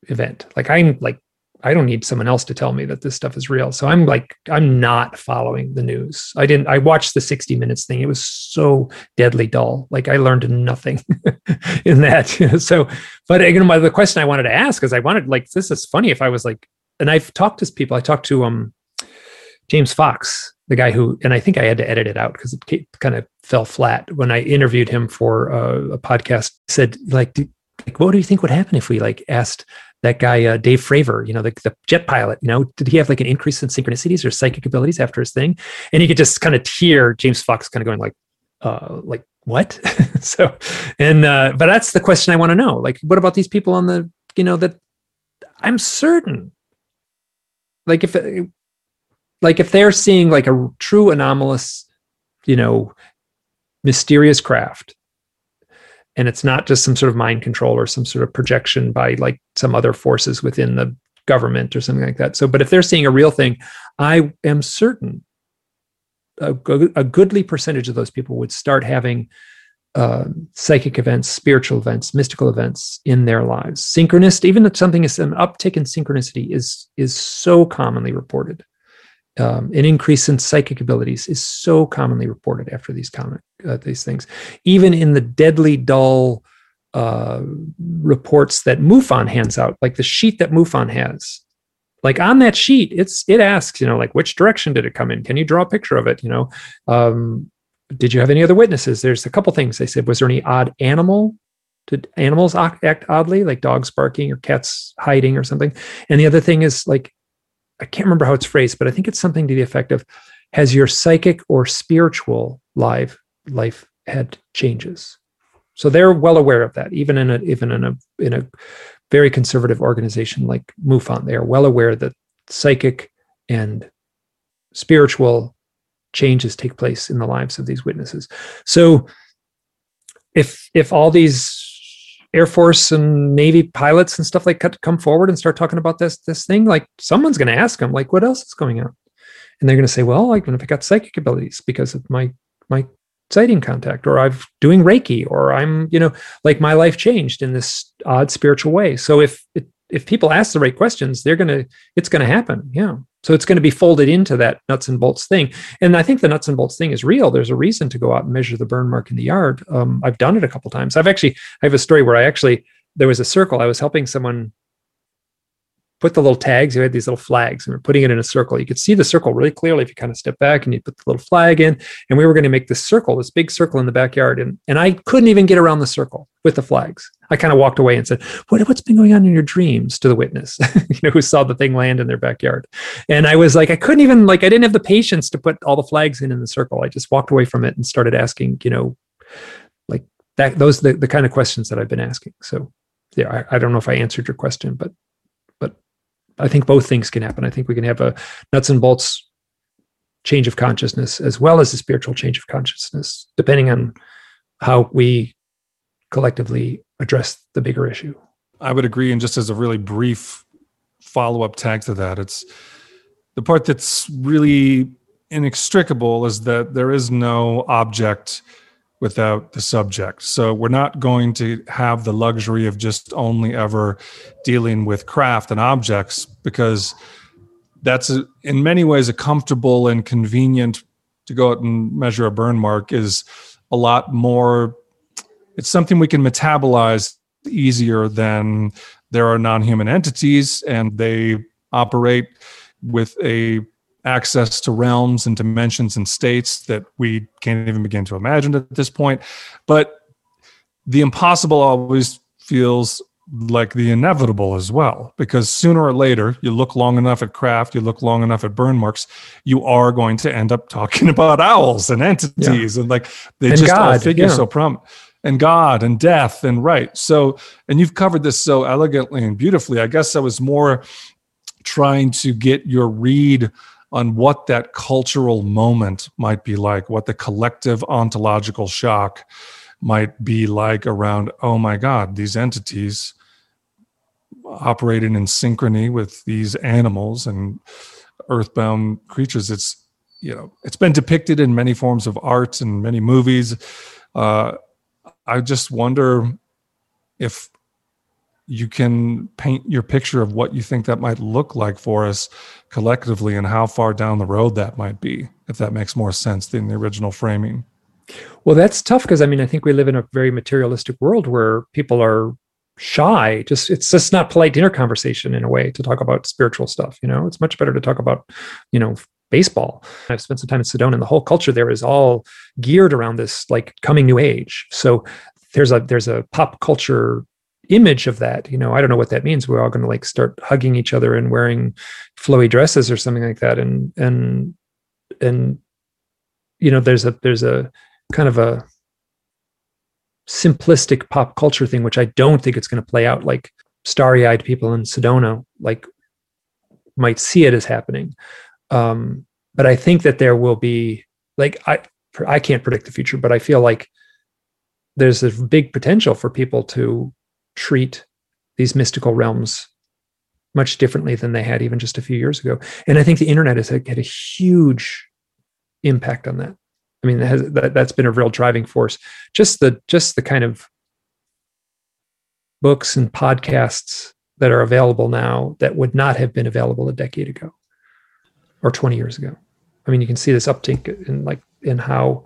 C: event. Like i'm like I don't need someone else to tell me that this stuff is real. So I'm like, I'm not following the news. I didn't, I watched the 60 minutes thing. It was so deadly dull. Like I learned nothing in that. so, but again, my, the question I wanted to ask is I wanted like, this is funny if I was like, and I've talked to people, I talked to um James Fox, the guy who, and I think I had to edit it out because it kind of fell flat when I interviewed him for uh, a podcast. Said like, like, what do you think would happen if we like asked that guy uh, Dave Fravor, you know, the, the jet pilot, you know, did he have like an increase in synchronicities or psychic abilities after his thing? And you could just kind of hear James Fox kind of going like, uh, like what? so, and uh, but that's the question I want to know. Like, what about these people on the, you know, that I'm certain, like if, like if they're seeing like a true anomalous, you know, mysterious craft and it's not just some sort of mind control or some sort of projection by like some other forces within the government or something like that so but if they're seeing a real thing i am certain a, a goodly percentage of those people would start having uh, psychic events, spiritual events, mystical events in their lives. Synchronist, even if something is an uptick in synchronicity, is is so commonly reported um, an increase in psychic abilities is so commonly reported after these comic uh, these things. Even in the deadly dull uh, reports that MUFON hands out, like the sheet that MUFON has, like on that sheet, it's it asks, you know, like which direction did it come in? Can you draw a picture of it? You know, um, did you have any other witnesses? There's a couple things they said. Was there any odd animal? Did animals act oddly, like dogs barking or cats hiding or something? And the other thing is like I can't remember how it's phrased, but I think it's something to the effect of has your psychic or spiritual life life had changes? So they're well aware of that, even in a even in a in a very conservative organization like MUFON. They are well aware that psychic and spiritual changes take place in the lives of these witnesses. So if if all these Air Force and Navy pilots and stuff like come forward and start talking about this this thing, like someone's going to ask them, like, what else is going on? And they're going to say, well, like, if I got psychic abilities because of my my sighting contact or i've doing reiki or i'm you know like my life changed in this odd spiritual way. So if if people ask the right questions they're going to it's going to happen yeah. So it's going to be folded into that nuts and bolts thing. And i think the nuts and bolts thing is real. There's a reason to go out and measure the burn mark in the yard. Um, i've done it a couple times. I've actually i have a story where i actually there was a circle. I was helping someone put the little tags. You had these little flags, and we're putting it in a circle. You could see the circle really clearly if you kind of step back and you put the little flag in. And we were going to make this circle, this big circle in the backyard, and and I couldn't even get around the circle with the flags. I kind of walked away and said, what, "What's been going on in your dreams?" to the witness, you know, who saw the thing land in their backyard. And I was like, I couldn't even like, I didn't have the patience to put all the flags in in the circle. I just walked away from it and started asking, you know, like that. Those the the kind of questions that I've been asking. So yeah, I, I don't know if I answered your question, but I think both things can happen. I think we can have a nuts and bolts change of consciousness as well as a spiritual change of consciousness, depending on how we collectively address the bigger issue.
A: I would agree. And just as a really brief follow up tag to that, it's the part that's really inextricable is that there is no object without the subject. So we're not going to have the luxury of just only ever dealing with craft and objects because that's a, in many ways a comfortable and convenient to go out and measure a burn mark is a lot more it's something we can metabolize easier than there are non-human entities and they operate with a access to realms and dimensions and states that we can't even begin to imagine at this point. But the impossible always feels like the inevitable as well, because sooner or later, you look long enough at craft, you look long enough at burn marks, you are going to end up talking about owls and entities yeah. and like they and just God, all figure yeah. so prom and God and death and right. So, and you've covered this so elegantly and beautifully. I guess I was more trying to get your read on what that cultural moment might be like, what the collective ontological shock might be like around, oh my God, these entities operating in synchrony with these animals and earthbound creatures. It's, you know, it's been depicted in many forms of art and many movies. Uh, I just wonder if you can paint your picture of what you think that might look like for us collectively and how far down the road that might be, if that makes more sense than the original framing.
C: Well, that's tough because I mean, I think we live in a very materialistic world where people are shy. Just it's just not polite dinner conversation in a way to talk about spiritual stuff. You know, it's much better to talk about, you know, baseball. I've spent some time in Sedona, and the whole culture there is all geared around this like coming new age. So there's a there's a pop culture image of that you know i don't know what that means. We're all going to like start hugging each other and wearing flowy dresses or something like that. And and and you know there's a there's a kind of a simplistic pop culture thing which i don't think it's going to play out. Like starry-eyed people in sedona like might see it as happening. Um but i think that there will be like i i can't predict the future but i feel like there's a big potential for people to treat these mystical realms much differently than they had even just a few years ago. And I think the internet has had a huge impact on that. I mean, has, that, that's been a real driving force. Just the just the kind of books and podcasts that are available now that would not have been available a decade ago or 20 years ago. I mean, you can see this uptick in like in how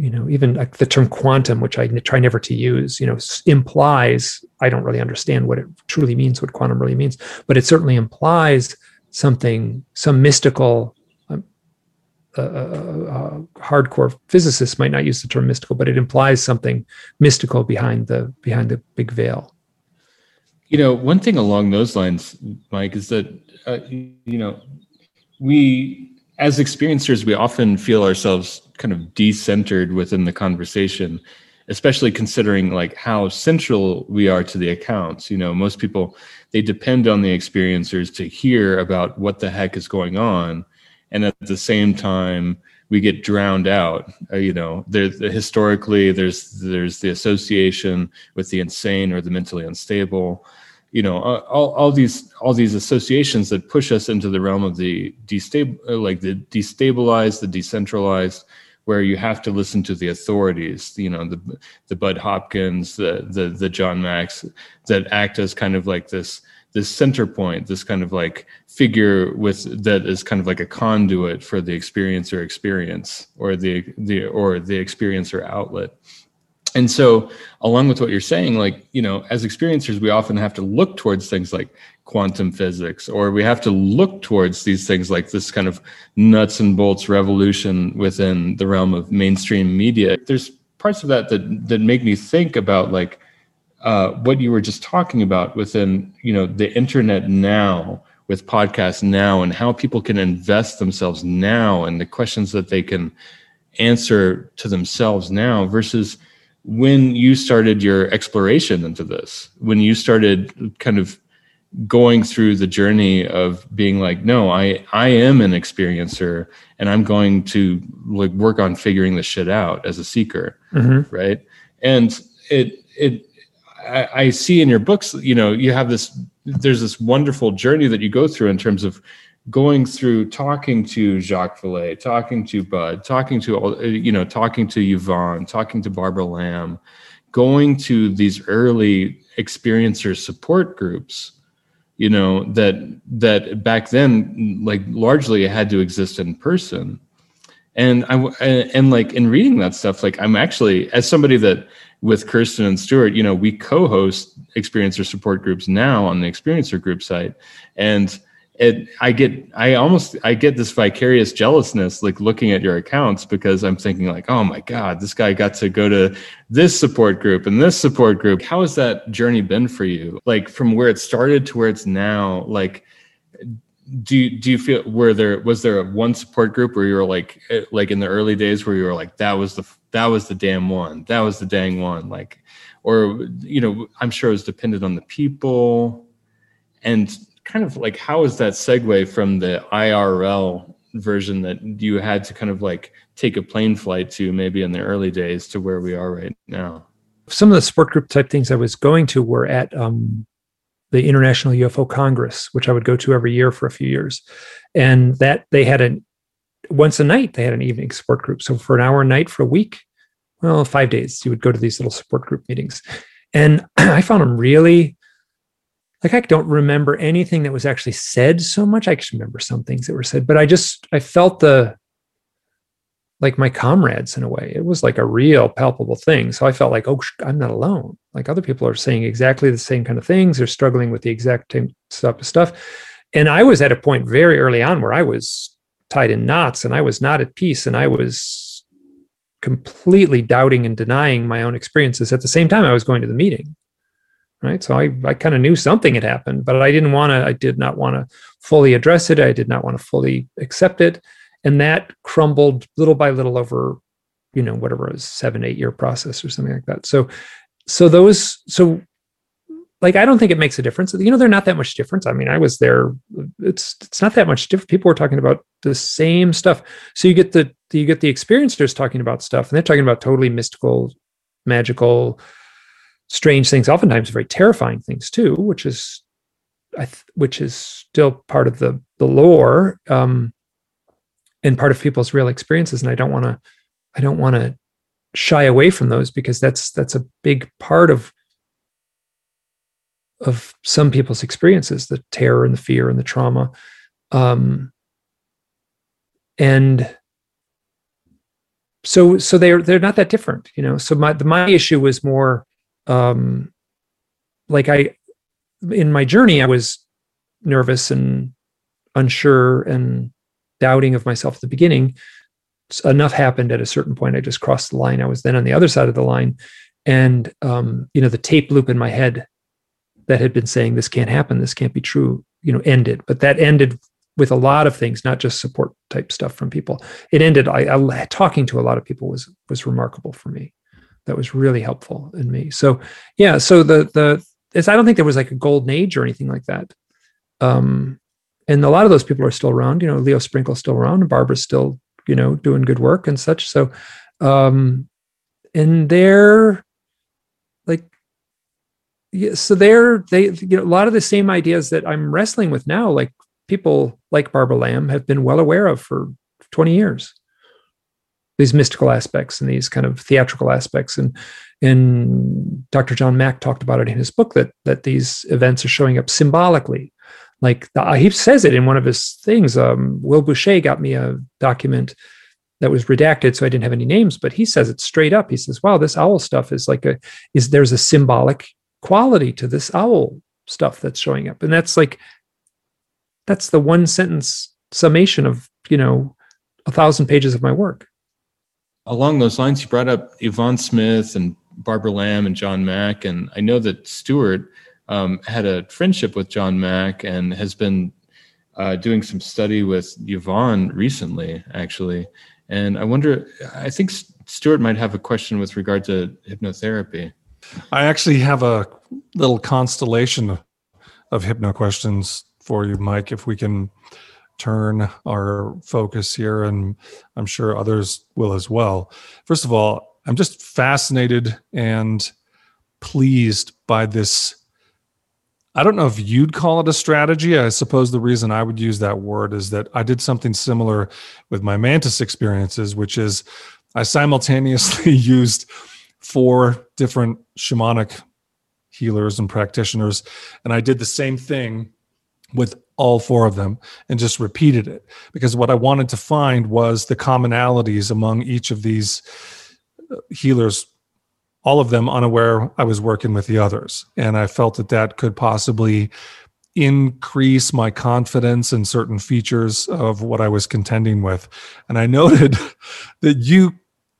C: you know even like the term quantum which i try never to use you know implies i don't really understand what it truly means what quantum really means but it certainly implies something some mystical uh, uh, hardcore physicists might not use the term mystical but it implies something mystical behind the behind the big veil.
D: You know one thing along those lines mike is that uh, you know we as experiencers, we often feel ourselves kind of decentered within the conversation, especially considering like how central we are to the accounts. You know, most people they depend on the experiencers to hear about what the heck is going on, and at the same time, we get drowned out. Uh, you know, there's historically there's there's the association with the insane or the mentally unstable you know uh, all, all these all these associations that push us into the realm of the destable uh, like the destabilized the decentralized where you have to listen to the authorities, you know, the the Bud Hopkins, the the the John Macks, that act as kind of like this this center point, this kind of like figure with that is kind of like a conduit for the experiencer experience or the the or the experiencer outlet and so along with what you're saying like you know as experiencers we often have to look towards things like quantum physics or we have to look towards these things like this kind of nuts and bolts revolution within the realm of mainstream media. There's parts of that that that make me think about like uh, what you were just talking about within you know the internet now with podcasts now and how people can invest themselves now and the questions that they can answer to themselves now versus when you started your exploration into this when you started kind of going through the journey of being like no i i am an experiencer and i'm going to like work on figuring this shit out as a seeker mm-hmm. right and it it I, I see in your books you know you have this there's this wonderful journey that you go through in terms of going through talking to Jacques Vallée, talking to Bud, talking to you know, talking to Yvonne, talking to Barbara Lamb, going to these early experiencer support groups, you know, that that back then like largely had to exist in person. And I and, and like in reading that stuff, like I'm actually as somebody that with Kirsten and Stuart, you know, we co-host experiencer support groups now on the experiencer group site. And it, I get, I almost, I get this vicarious jealousness, like looking at your accounts because I'm thinking like, oh my God, this guy got to go to this support group and this support group. How has that journey been for you? Like from where it started to where it's now, like, do do you feel were there was there one support group where you were like eh, like in the early days where you were like that was the that was the damn one that was the dang one like or you know i'm sure it was dependent on the people and kind of like how is that segue from the irl version that you had to kind of like take a plane flight to maybe in the early days to where we are right now?
C: Some of the support group type things i was going to were at um, the international ufo congress which i would go to every year for a few years. And that they had a once a night they had an evening support group. So for an hour a night for a week well five days you would go to these little support group meetings. And i found them really like i don't remember anything that was actually said so much. I just remember some things that were said but i just i felt the like my comrades in a way. It was like a real palpable thing. So i felt like oh i'm not alone. Like other people are saying exactly the same kind of things. They're struggling with the exact same stuff. And i was at a point very early on where i was tied in knots and I was not at peace and I was completely doubting and denying my own experiences. At the same time I was going to the meeting. Right. So I, I kind of knew something had happened, but I didn't want to, I did not want to fully address it. I did not want to fully accept it. And that crumbled little by little over, you know, whatever it was, seven, eight year process or something like that. So, so those, so like I don't think it makes a difference. You know, they're not that much difference. I mean, I was there. It's it's not that much different. People were talking about the same stuff. So you get the you get the experiencers talking about stuff, and they're talking about totally mystical, magical, strange things. Oftentimes, very terrifying things too, which is, th- which is still part of the the lore, um, and part of people's real experiences. And I don't want to, I don't want to shy away from those because that's that's a big part of of some people's experiences the terror and the fear and the trauma um, and so so they're they're not that different you know so my my issue was more um like i in my journey i was nervous and unsure and doubting of myself at the beginning enough happened at a certain point i just crossed the line i was then on the other side of the line and um you know the tape loop in my head that had been saying this can't happen, this can't be true, you know, ended. But that ended with a lot of things, not just support type stuff from people. It ended. I, I talking to a lot of people was was remarkable for me. That was really helpful in me. So yeah. So the the it's, I don't think there was like a golden age or anything like that. Um, and a lot of those people are still around. You know, Leo Sprinkle's still around, Barbara's still you know doing good work and such. So, um, and they're like, yeah, so they're they you know a lot of the same ideas that I'm wrestling with now, like people like Barbara Lamb have been well aware of for 20 years. These mystical aspects and these kind of theatrical aspects. And and Dr. John Mack talked about it in his book that that these events are showing up symbolically. Like the, he says it in one of his things um, Will Bueché got me a document that was redacted so i didn't have any names but he says it straight up. He says wow this owl stuff is like a is there's a symbolic quality to this owl stuff that's showing up. And that's like that's the one sentence summation of you know a thousand pages of my work
D: along those lines you brought up yvonne smith and barbara lamb and john mack and i know that stuart um, had a friendship with john mack and has been uh, doing some study with yvonne recently actually and i wonder i think stuart might have a question with regard to hypnotherapy
A: I actually have a little constellation of hypno questions for you, Mike. If we can turn our focus here, and I'm sure others will as well. First of all, I'm just fascinated and pleased by this. I don't know if you'd call it a strategy. I suppose the reason I would use that word is that I did something similar with my mantis experiences, which is I simultaneously used four different shamanic healers and practitioners. And I did the same thing with all four of them and just repeated it because what I wanted to find was the commonalities among each of these uh, healers, all of them unaware I was working with the others. And I felt that that could possibly increase my confidence in certain features of what I was contending with. And I noted that you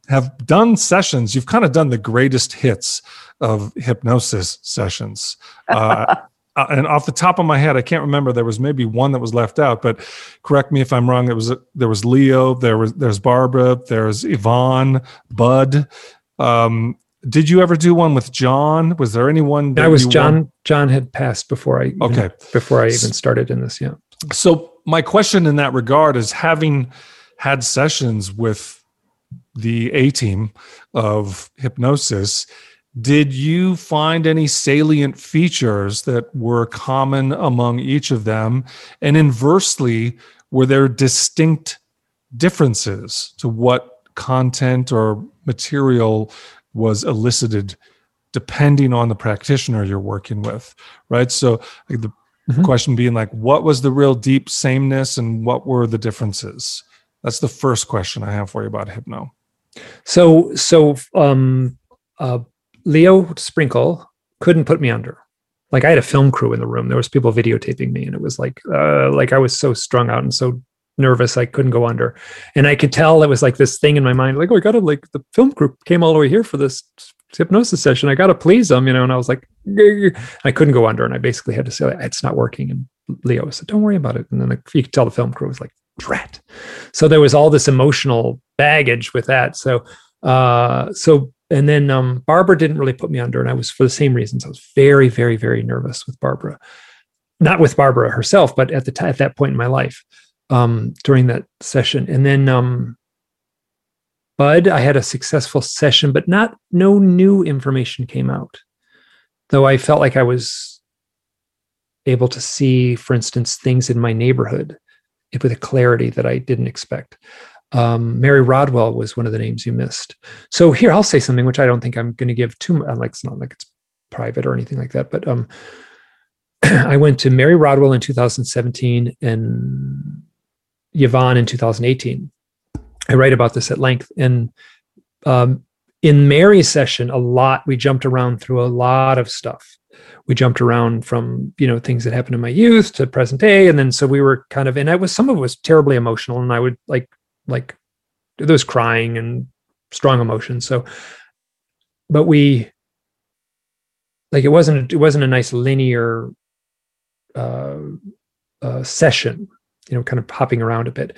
A: have done sessions, you've kind of done the greatest hits of hypnosis sessions. Uh, uh, and off the top of my head, I can't remember. There was maybe one that was left out, but correct me if I'm wrong. It was there was Leo, there was there's Barbara, there's Yvonne, Bud. Um, did you ever do one with John? Was there anyone?
C: That I was John. Won? John had passed before I even,
A: okay
C: before I even started in this. Yeah.
A: So my question in that regard is having had sessions with the A team of hypnosis, did you find any salient features that were common among each of them? And inversely, were there distinct differences to what content or material was elicited depending on the practitioner you're working with? Right. So, like the mm-hmm. question being like, what was the real deep sameness and what were the differences? That's the first question I have for you about hypno.
C: So so um, uh, Leo Sprinkle couldn't put me under. Like I had a film crew in the room. There was people videotaping me, and it was like uh, like I was so strung out and so nervous I couldn't go under. And I could tell it was like this thing in my mind, like, oh, I gotta like the film crew came all the way here for this hypnosis session. I gotta please them, you know. And I was like, I couldn't go under, and I basically had to say it's not working. And Leo said, "Don't worry about it." And then the, you could tell the film crew was like, "Drat." So there was all this emotional baggage with that. So, uh, so, and then um, Barbara didn't really put me under, and I was for the same reasons. I was very, very, very nervous with Barbara, not with Barbara herself, but at the t- at that point in my life um, during that session. And then um, Bud, I had a successful session, but not no new information came out. Though I felt like I was able to see, for instance, things in my neighborhood with a clarity that I didn't expect um, Mary Rodwell was one of the names you missed. So here, I'll say something which I don't think I'm going to give too much. Like it's not like it's private or anything like that. But um, I went to Mary Rodwell in 2017 and Yvonne in 2018. I write about this at length. And um, in Mary's session, a lot we jumped around through a lot of stuff. We jumped around from you know things that happened in my youth to present day, and then so we were kind of and I was some of it was terribly emotional, and I would like like there was crying and strong emotions. So, but we like it wasn't it wasn't a nice linear uh, uh, session, you know, kind of hopping around a bit.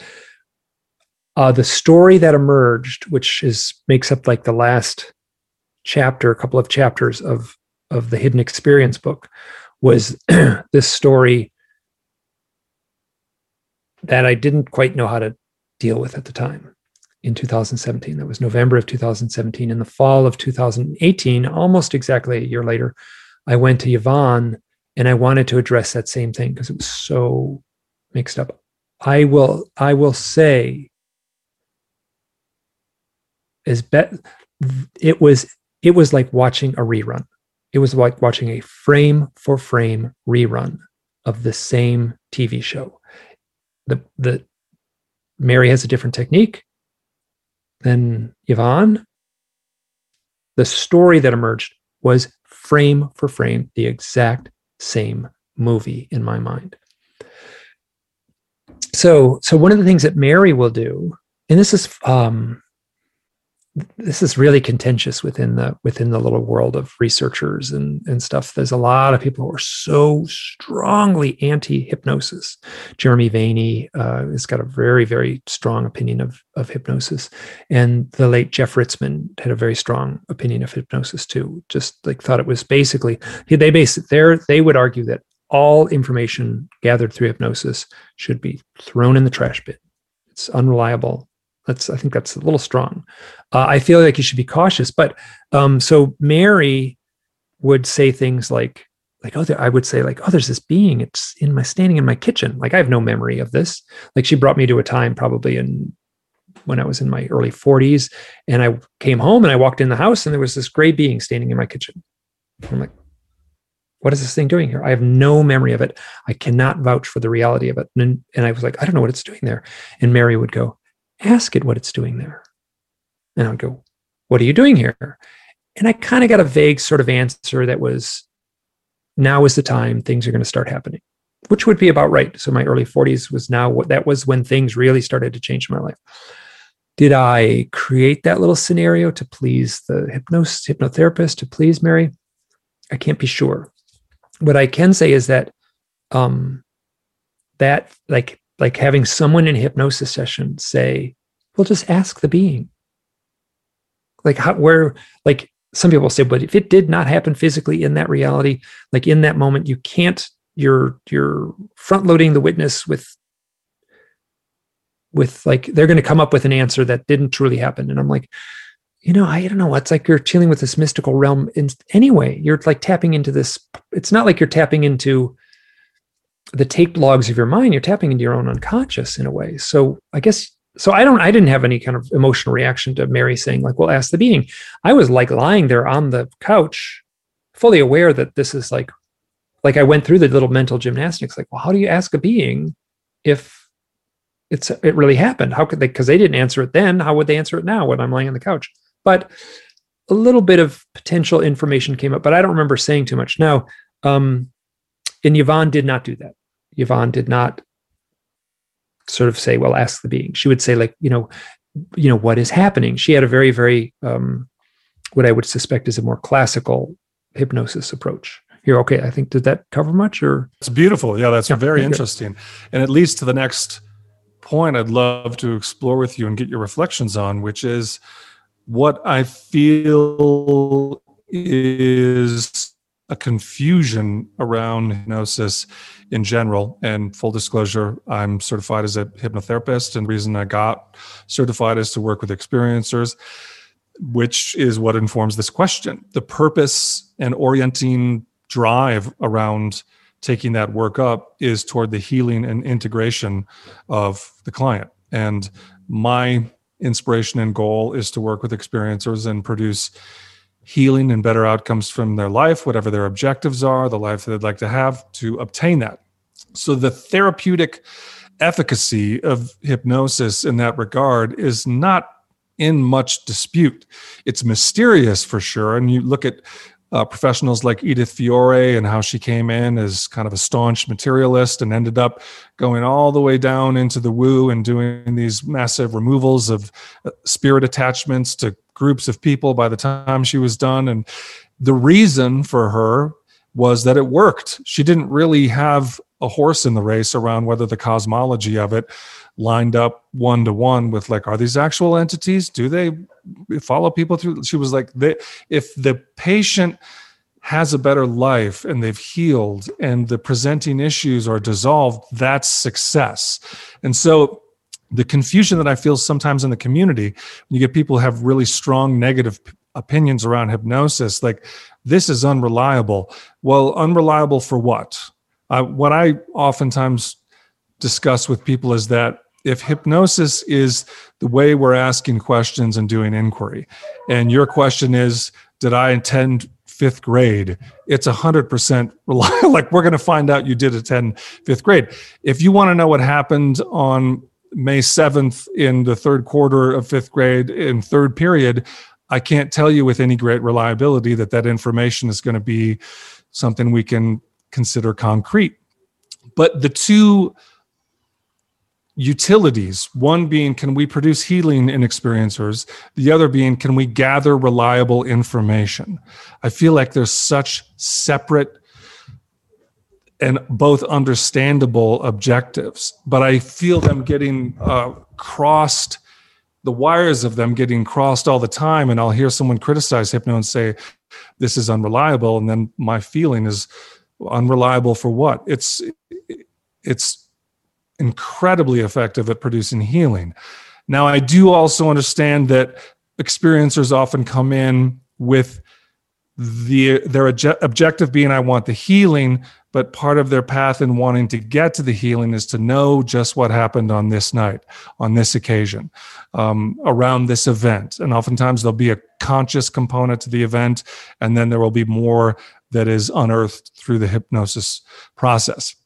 C: Uh, the story that emerged, which is makes up like the last chapter, a couple of chapters of of the Hidden Experience book, was this story that I didn't quite know how to deal with at the time in 2017. That was November of 2017. In the fall of 2018, almost exactly a year later, I went to Yvonne and I wanted to address that same thing because it was so mixed up. I will I will say as bet it was it was like watching a rerun. It was like watching a frame for frame rerun of the same TV show. The the Mary has a different technique than Yvonne. The story that emerged was frame for frame the exact same movie in my mind. So, so one of the things that Mary will do, and this is um, this is really contentious within the within the little world of researchers and and stuff. There's a lot of people who are so strongly anti-hypnosis. Jeremy vaeni uh, has got a very very strong opinion of of hypnosis. And the late jeff Ritzmann had a very strong opinion of hypnosis too. Just like thought it was basically they base there they would argue that all information gathered through hypnosis should be thrown in the trash bin. It's unreliable that's I think that's a little strong. Uh, I feel like you should be cautious. But um, so Mary would say things like like oh there, I would say like oh there's this being it's in my standing in my kitchen like I have no memory of this. Like she brought me to a time probably in when I was in my early 40s and I came home and I walked in the house and there was this gray being standing in my kitchen. I'm like what is this thing doing here? I have no memory of it. I cannot vouch for the reality of it. And, and I was like, I don't know what it's doing there. And Mary would go, ask it what it's doing there. And I would go, What are you doing here? And I kind of got a vague sort of answer that was, Now is the time things are going to start happening, which would be about right. So my early 40s was now what that was when things really started to change in my life. Did I create that little scenario to please the hypnotherapist, to please Mary? I can't be sure. What I can say is that um, that like like having someone in hypnosis session say, well, just ask the being. Like how, where, like some people say, but if it did not happen physically in that reality, like in that moment, you can't, you're, you're front loading the witness with, with like, they're going to come up with an answer that didn't truly happen. And I'm like, you know, I don't know. It's like you're dealing with this mystical realm in anyway. You're like tapping into this. It's not like you're tapping into the tape logs of your mind, you're tapping into your own unconscious in a way. So I guess so I don't I didn't have any kind of emotional reaction to Mary saying, like, well, ask the being. I was like lying there on the couch, fully aware that this is like like I went through the little mental gymnastics, like, well, how do you ask a being if it's it really happened? How could they because they didn't answer it then? How would they answer it now when I'm laying on the couch? But a little bit of potential information came up, but I don't remember saying too much. Now, um, and Yvonne did not do that. Yvonne did not sort of say, well, ask the being. She would say, like, you know, you know, what is happening? She had a very, very um, what I would suspect is a more classical hypnosis approach. Here, okay, I think did that cover much or
A: it's beautiful. Yeah, that's yeah, very interesting. And it leads to the next point I'd love to explore with you and get your reflections on, which is what I feel is a confusion around hypnosis in general. And full disclosure, I'm certified as a hypnotherapist, and the reason I got certified is to work with experiencers, which is what informs this question. The purpose and orienting drive around taking that work up is toward the healing and integration of the client. And my inspiration and goal is to work with experiencers and produce healing and better outcomes from their life, whatever their objectives are, the life they'd like to have to obtain that. So the therapeutic efficacy of hypnosis in that regard is not in much dispute. It's mysterious for sure. And you look at uh, professionals like Edith Fiore and how she came in as kind of a staunch materialist and ended up going all the way down into the woo and doing these massive removals of uh, spirit attachments to groups of people by the time she was done. And the reason for her was that it worked. She didn't really have a horse in the race around whether the cosmology of it lined up one to one with like are these actual entities do they follow people through she was like they, if the patient has a better life and they've healed and the presenting issues are dissolved that's success and so the confusion that i feel sometimes in the community when you get people have really strong negative opinions around hypnosis like this is unreliable well unreliable for what uh, what i oftentimes discuss with people is that if hypnosis is the way we're asking questions and doing inquiry, and your question is, did I attend fifth grade? It's a hundred percent reliable. like we're going to find out you did attend fifth grade. If you want to know what happened on May 7th in the third quarter of fifth grade in third period, I can't tell you with any great reliability that that information is going to be something we can consider concrete. But the two utilities one being can we produce healing in experiencers the other being can we gather reliable information i feel like there's such separate and both understandable objectives but i feel them getting uh, crossed the wires of them getting crossed all the time and i'll hear someone criticize hypno and say this is unreliable and then my feeling is unreliable for what it's it's incredibly effective at producing healing. Now, I do also understand that experiencers often come in with the their objective being I want the healing, but part of their path in wanting to get to the healing is to know just what happened on this night, on this occasion, um, around this event. And oftentimes there'll be a conscious component to the event, and then there will be more that is unearthed through the hypnosis process.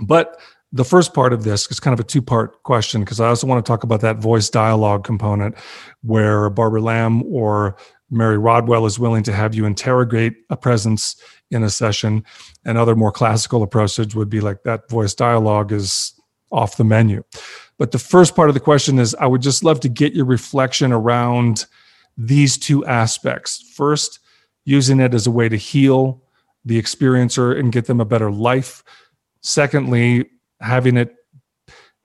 A: But the first part of this is kind of a two part question because I also want to talk about that voice dialogue component where Barbara Lamb or Mary Rodwell is willing to have you interrogate a presence in a session, and other more classical approaches would be like that voice dialogue is off the menu. But the first part of the question is I would just love to get your reflection around these two aspects. First, using it as a way to heal the experiencer and get them a better life. Secondly, having it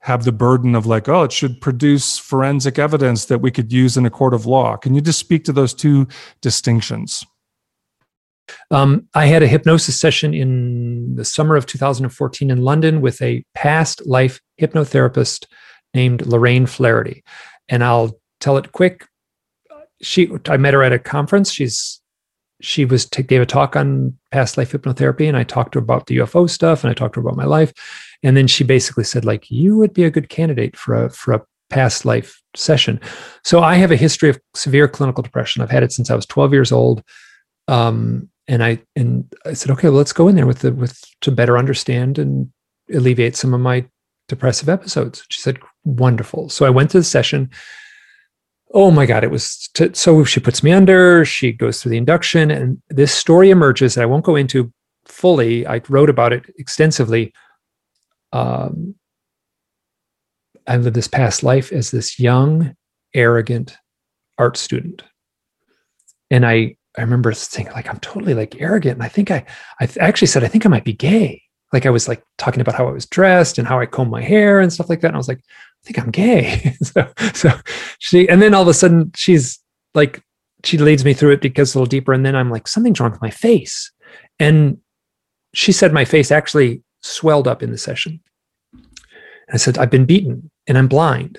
A: have the burden of like, oh, it should produce forensic evidence that we could use in a court of law. Can you just speak to those two distinctions?
C: Um, I had a hypnosis session in the summer of 2014 in London with a past life hypnotherapist named Lorraine Flaherty. And I'll tell it quick. She, I met her at a conference. She's she was gave a talk on past life hypnotherapy and i talked to her about the ufo stuff and i talked to her about my life. And then she basically said like you would be a good candidate for a for a past life session. So i have a history of severe clinical depression. I've had it since i was 12 years old. Um, and i and i said okay well, let's go in there with the with to better understand and alleviate some of my depressive episodes. She said wonderful. So i went to the session oh my god it was t- so she puts me under she goes through the induction and this story emerges that i won't go into fully. I wrote about it extensively. Um, i lived this past life as this young arrogant art student. And i i remember thinking like i'm totally like arrogant. And i think i i actually said i think i might be gay. Like i was like talking about how i was dressed and how i comb my hair and stuff like that. And i was like think I'm gay. so, so she, and then all of a sudden she's like, she leads me through it because a little deeper. And then I'm like, something's wrong with my face. And she said my face actually swelled up in the session. And I said, I've been beaten and I'm blind.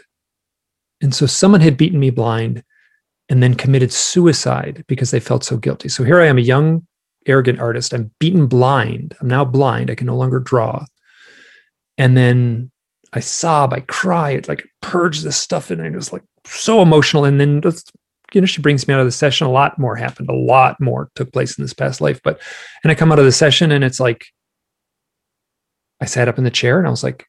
C: And so someone had beaten me blind and then committed suicide because they felt so guilty. So here I am, a young, arrogant artist. I'm beaten blind. I'm now blind. I can no longer draw. And then I sob, I cry, it like purge this stuff and it was like so emotional. And then you know, she brings me out of the session. A lot more happened. A lot more took place in this past life. But and I come out of the session and it's like I sat up in the chair and I was like,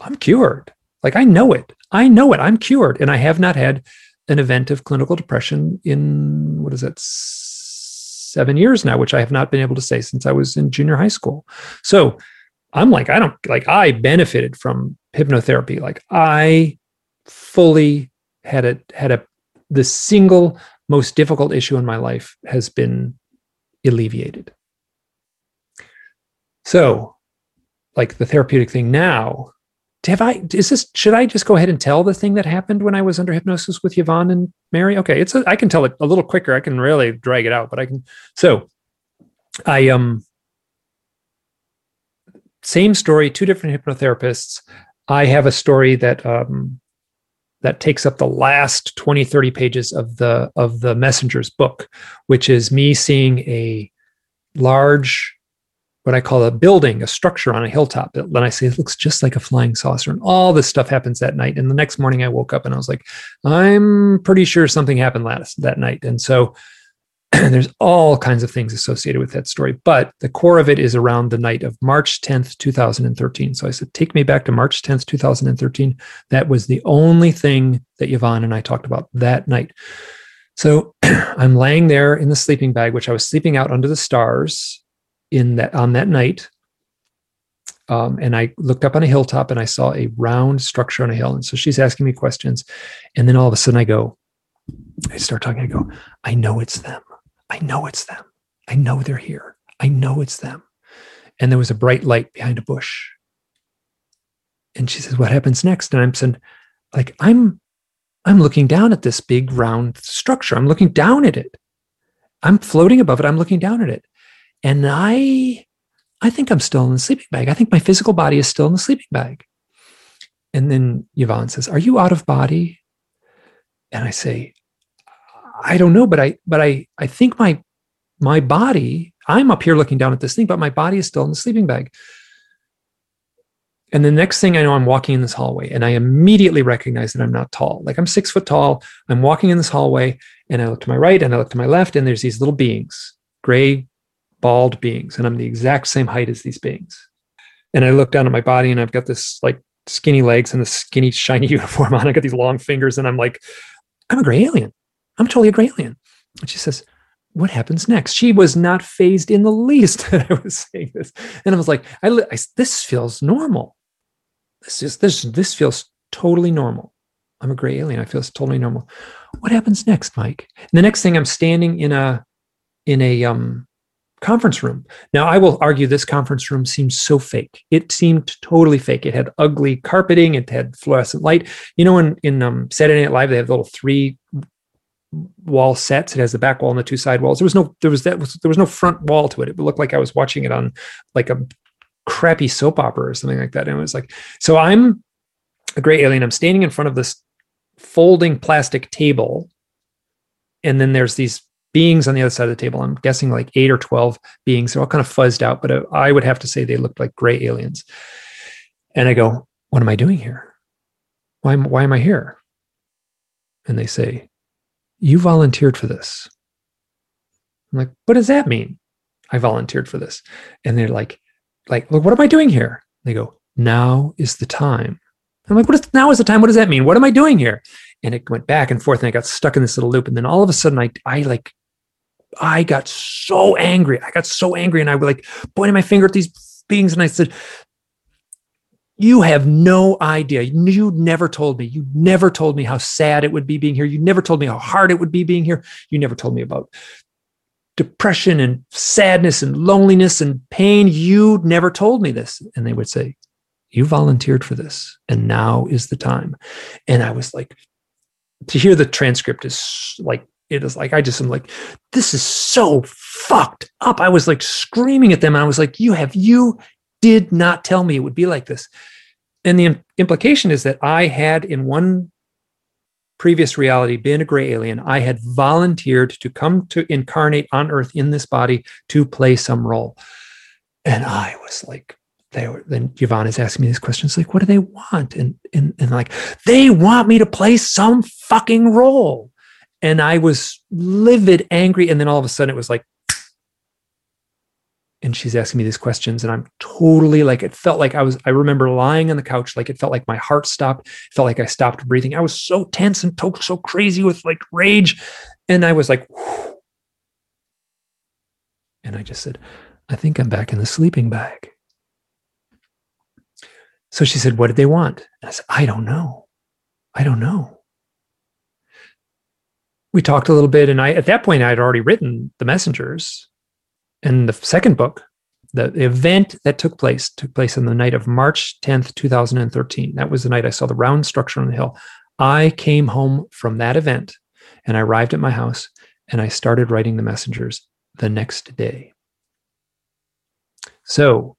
C: I'm cured. Like I know it. I know it. I'm cured. And I have not had an event of clinical depression in what is that seven years now, which I have not been able to say since I was in junior high school. So I'm like, I don't like I benefited from hypnotherapy. Like I fully had a had a the single most difficult issue in my life has been alleviated. So, like the therapeutic thing now, have I is this should I just go ahead and tell the thing that happened when I was under hypnosis with Yvonne and Mary? Okay, it's a, I can tell it a little quicker. I can really drag it out, but I can so I um same story, two different hypnotherapists. I have a story that um, that takes up the last 20, 30 pages of the of the messenger's book, which is me seeing a large, what I call a building, a structure on a hilltop. Then I say it looks just like a flying saucer. And all this stuff happens that night. And the next morning I woke up and I was like, I'm pretty sure something happened last that night. And so there's all kinds of things associated with that story. But the core of it is around the night of March 10th, 2013. So I said, take me back to March 10th, 2013. That was the only thing that Yvonne and I talked about that night. So I'm laying there in the sleeping bag, which I was sleeping out under the stars in that on that night. Um, and I looked up on a hilltop and I saw a round structure on a hill. And so she's asking me questions. And then all of a sudden I go, I start talking. I go, I know it's them. I know it's them. I know they're here. I know it's them. And there was a bright light behind a bush. And she says, What happens next? And I'm saying, like, I'm I'm looking down at this big round structure. I'm looking down at it. I'm floating above it. I'm looking down at it. And I I think I'm still in the sleeping bag. I think my physical body is still in the sleeping bag. And then Yvonne says, Are you out of body? And I say, I don't know, but I but I I think my my body, I'm up here looking down at this thing, but my body is still in the sleeping bag. And the next thing I know, I'm walking in this hallway and I immediately recognize that I'm not tall. Like I'm six foot tall. I'm walking in this hallway and I look to my right and I look to my left, and there's these little beings, gray bald beings, and I'm the exact same height as these beings. And I look down at my body, and I've got this like skinny legs and the skinny shiny uniform on. I got these long fingers, and I'm like, I'm a gray alien. I'm totally a gray alien. And she says, what happens next? She was not fazed in the least that I was saying this, and I was like, I, I this feels normal. This is this this feels totally normal. I'm a gray alien. I feel totally normal. What happens next, Mike? And the next thing, I'm standing in a in a um conference room. Now, I will argue this conference room seems so fake. It seemed totally fake. It had ugly carpeting. It had fluorescent light. You know, in in um, Saturday Night Live, they have little three wall sets. It has the back wall and the two side walls. There was no there was that was there was no front wall to it. It looked like I was watching it on like a crappy soap opera or something like that. And it was like so. I'm a gray alien. I'm standing in front of this folding plastic table, and then there's these beings on the other side of the table. I'm guessing like eight or 12 beings. They're all kind of fuzzed out, but uh, I would have to say they looked like gray aliens. And I go, What am I doing here? Why, why am I here? And they say, You volunteered for this. I'm like, What does that mean? I volunteered for this. And they're like, like, look, what am I doing here? They go, now is the time. I'm like, what is now is the time? What does that mean? What am I doing here? And it went back and forth and I got stuck in this little loop. And then all of a sudden I I like I got so angry. I got so angry and I was like pointing my finger at these beings and I said, You have no idea. You never told me. You never told me how sad it would be being here. You never told me how hard it would be being here. You never told me about depression and sadness and loneliness and pain. You never told me this. And they would say, You volunteered for this, and now is the time. And I was like, to hear the transcript is like it is like I just am like, this is so fucked up. I was like screaming at them. I was like, you have you did not tell me it would be like this. And the implication is that I had in one previous reality been a gray alien. I had volunteered to come to incarnate on earth in this body to play some role. And I was like, they were then Yvonne is asking me these questions like, what do they want? And and and like, they want me to play some fucking role and I was livid, angry, and then all of a sudden it was like, and she's asking me these questions, and I'm totally like it felt like I was. I remember lying on the couch, like it felt like my heart stopped. It felt like I stopped breathing. I was so tense and so crazy with like rage, and I was like, Whew. and I just said, I think I'm back in the sleeping bag. So she said, What did they want? And I said, I don't know. I don't know we talked a little bit and i at that point i had already written the messengers and the second book the event that took place took place on the night of march 10th 2013 that was the night i saw the round structure on the hill. I came home from that event and i arrived at my house and i started writing the messengers the next day. So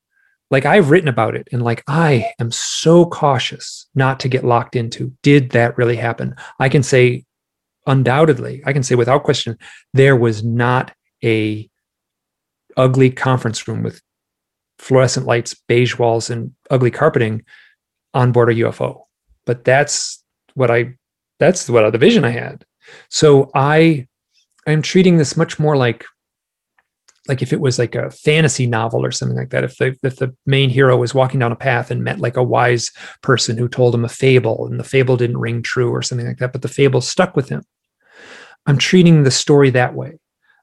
C: like I've written about it and like I am so cautious not to get locked into did that really happen? I can say undoubtedly, I can say without question, there was not a ugly conference room with fluorescent lights, beige walls, and ugly carpeting on board a UFO. But that's what I that's what uh, the vision I had. So I I'm treating this much more like like if it was like a fantasy novel or something like that if the if the main hero was walking down a path and met like a wise person who told him a fable and the fable didn't ring true or something like that but the fable stuck with him i'm treating the story that way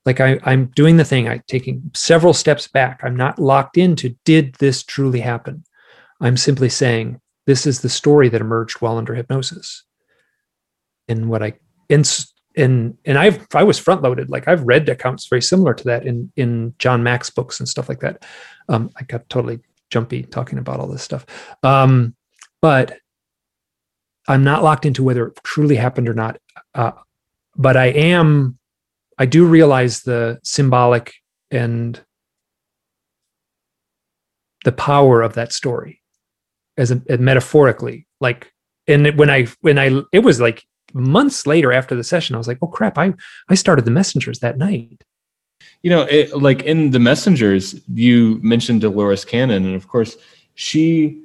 C: like I, i'm doing the thing i'm taking several steps back i'm not locked into did this truly happen i'm simply saying this is the story that emerged while under hypnosis and what i and and and I've I was front loaded. Like I've read accounts very similar to that in in John Mack's books and stuff like that. Um, I got totally jumpy talking about all this stuff, um, but I'm not locked into whether it truly happened or not. Uh, but I am. I do realize the symbolic and the power of that story as a, metaphorically like and when i when i it was like months later after the session, I was like, oh crap, I, I started the messengers that night.
D: You know, it, like in the messengers, you mentioned Dolores Cannon, and of course, she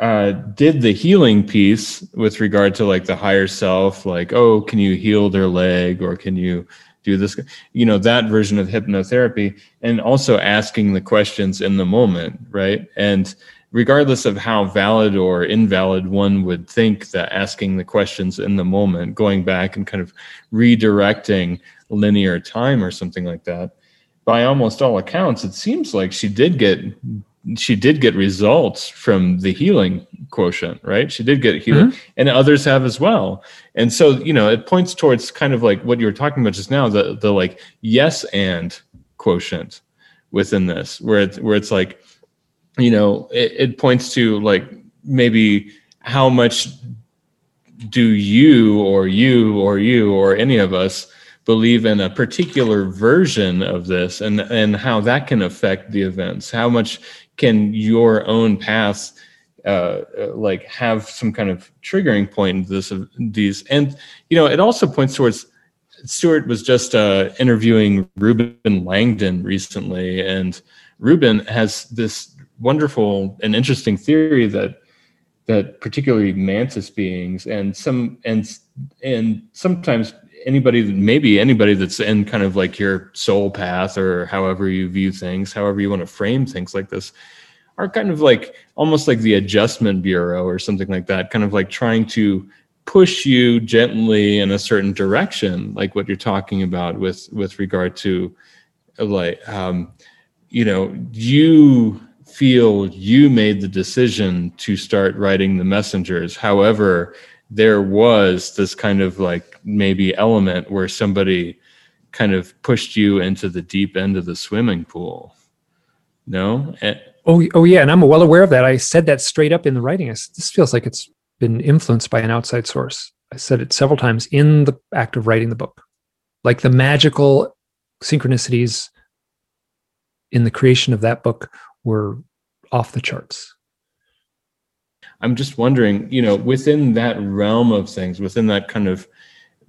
D: uh, did the healing piece with regard to like the higher self, like, oh, can you heal their leg or can you do this? You know, that version of hypnotherapy, and also asking the questions in the moment, right? And regardless of how valid or invalid one would think that asking the questions in the moment, going back and kind of redirecting linear time or something like that, by almost all accounts, it seems like she did get she did get results from the healing quotient, right? She did get healing, mm-hmm. and others have as well. And so, you know, it points towards kind of like what you were talking about just now, the the like yes and quotient within this, where it's where it's like you know it, it points to like maybe how much do you or you or you or any of us believe in a particular version of this and and how that can affect the events how much can your own path uh, like have some kind of triggering point in this these? And you know it also points towards Stuart was just uh, interviewing Ruben Langdon recently, and Ruben has this wonderful and interesting theory that that particularly mantis beings and some and and sometimes anybody maybe anybody that's in kind of like your soul path or however you view things however you want to frame things like this are kind of like almost like the adjustment bureau or something like that kind of like trying to push you gently in a certain direction like what you're talking about with with regard to like um you know you feel you made the decision to start writing the messengers. However, there was this kind of like maybe element where somebody kind of pushed you into the deep end of the swimming pool. No? And,
C: oh, oh yeah, and I'm well aware of that. I said that straight up in the writing. I said, this feels like it's been influenced by an outside source. I said it several times in the act of writing the book. Like the magical synchronicities in the creation of that book were off the charts.
D: I'm just wondering, you know, within that realm of things, within that kind of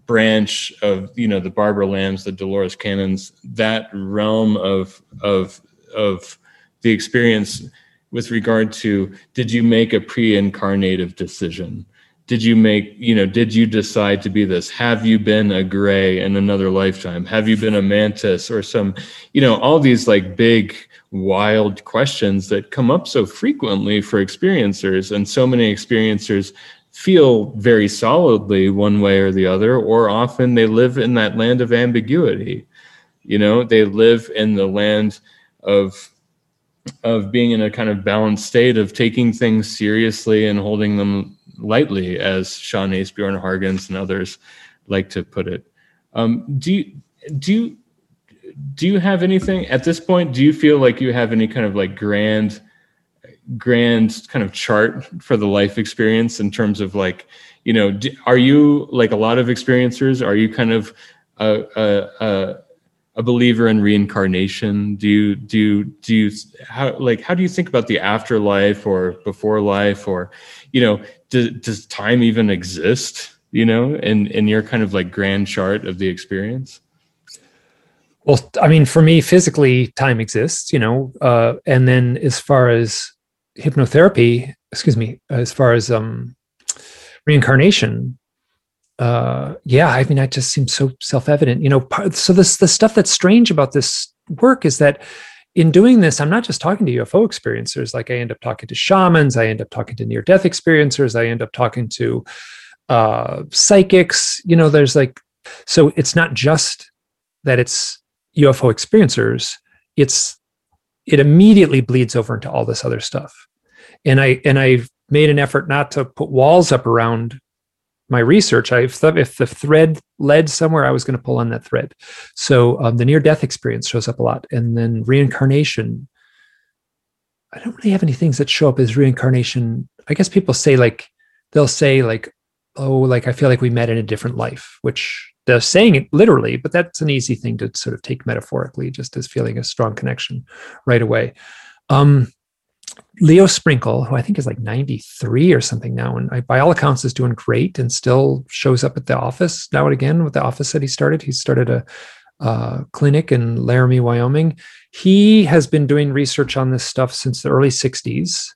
D: branch of, you know, the Barbara Lambs, the Dolores Cannons, that realm of of of the experience with regard to did you make a pre-incarnative decision? did you make you know did you decide to be this have you been a gray in another lifetime have you been a mantis or some you know all these like big wild questions that come up so frequently for experiencers and so many experiencers feel very solidly one way or the other or often they live in that land of ambiguity you know they live in the land of of being in a kind of balanced state of taking things seriously and holding them lightly, as Sean Esbjörn-Hargens and others like to put it. Um, do you do you do you have anything at this point? Do you feel like you have any kind of like grand grand kind of chart for the life experience in terms of like you know do, are you like a lot of experiencers are you kind of a, a, a a believer in reincarnation do you do you do you how like how do you think about the afterlife or before life or you know does, does time even exist you know in in your kind of like grand chart of the experience
C: Well, I mean, for me, physically, time exists, you know, uh, and then as far as hypnotherapy, excuse me, as far as um, reincarnation, uh, yeah, I mean, that just seems so self-evident, you know. Part, so this the stuff that's strange about this work is that in doing this, I'm not just talking to UFO experiencers. Like I end up talking to shamans, I end up talking to near-death experiencers, I end up talking to uh, psychics. You know, there's like, so it's not just that it's UFO experiencers. It's it immediately bleeds over into all this other stuff, and I and I've made an effort not to put walls up around my research, I if the thread led somewhere, I was going to pull on that thread. So um, the near death experience shows up a lot, and then reincarnation. I don't really have any things that show up as reincarnation. I guess people say like they'll say like, oh, like I feel like we met in a different life, which they're saying it literally, but that's an easy thing to sort of take metaphorically, just as feeling a strong connection right away. Um, Leo Sprinkle, who I think is like 93 or something now, and I, by all accounts is doing great and still shows up at the office now and again with the office that he started. He started a, a clinic in Laramie, Wyoming. He has been doing research on this stuff since the early 60s.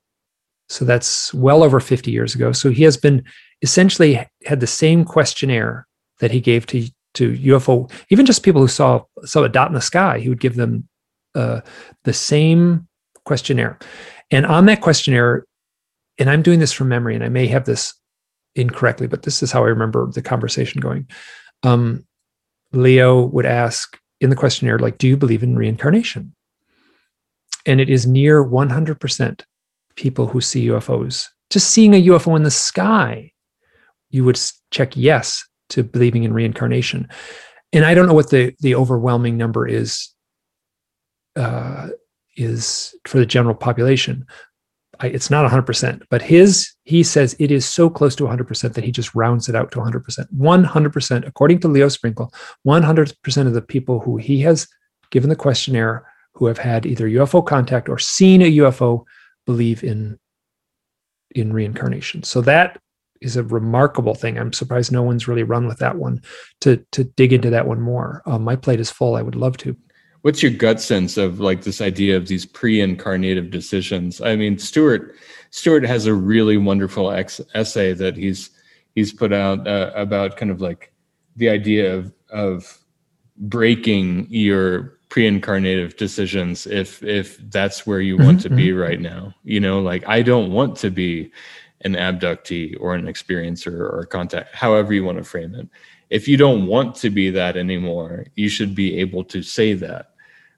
C: So that's well over 50 years ago. So he has been essentially had the same questionnaire that he gave to to UFO, even just people who saw saw a dot in the sky. He would give them uh, the same questionnaire and on that questionnaire, and I'm doing this from memory, and I may have this incorrectly, but this is how I remember the conversation going. Um, Leo would ask in the questionnaire, like, do you believe in reincarnation? And it is near 100% people who see UFOs. Just seeing a UFO in the sky, you would check yes to believing in reincarnation. And I don't know what the the overwhelming number is uh, is for the general population. I, it's not 100%, but his, he says it is so close to 100% that he just rounds it out to 100%. 100%, according to Leo Sprinkle, 100% of the people who he has given the questionnaire who have had either UFO contact or seen a UFO believe in, in reincarnation. So that is a remarkable thing. I'm surprised no one's really run with that one to, to dig into that one more. Um, my plate is full. I would love to
D: what's your gut sense of like this idea of these pre-incarnative decisions i mean Stuart Stuart has a really wonderful ex- essay that he's he's put out uh, about kind of like the idea of of breaking your pre-incarnative decisions if if that's where you want mm-hmm. to be mm-hmm. right now you know like i don't want to be an abductee or an experiencer or a contact however you want to frame it. If you don't want to be that anymore you should be able to say that.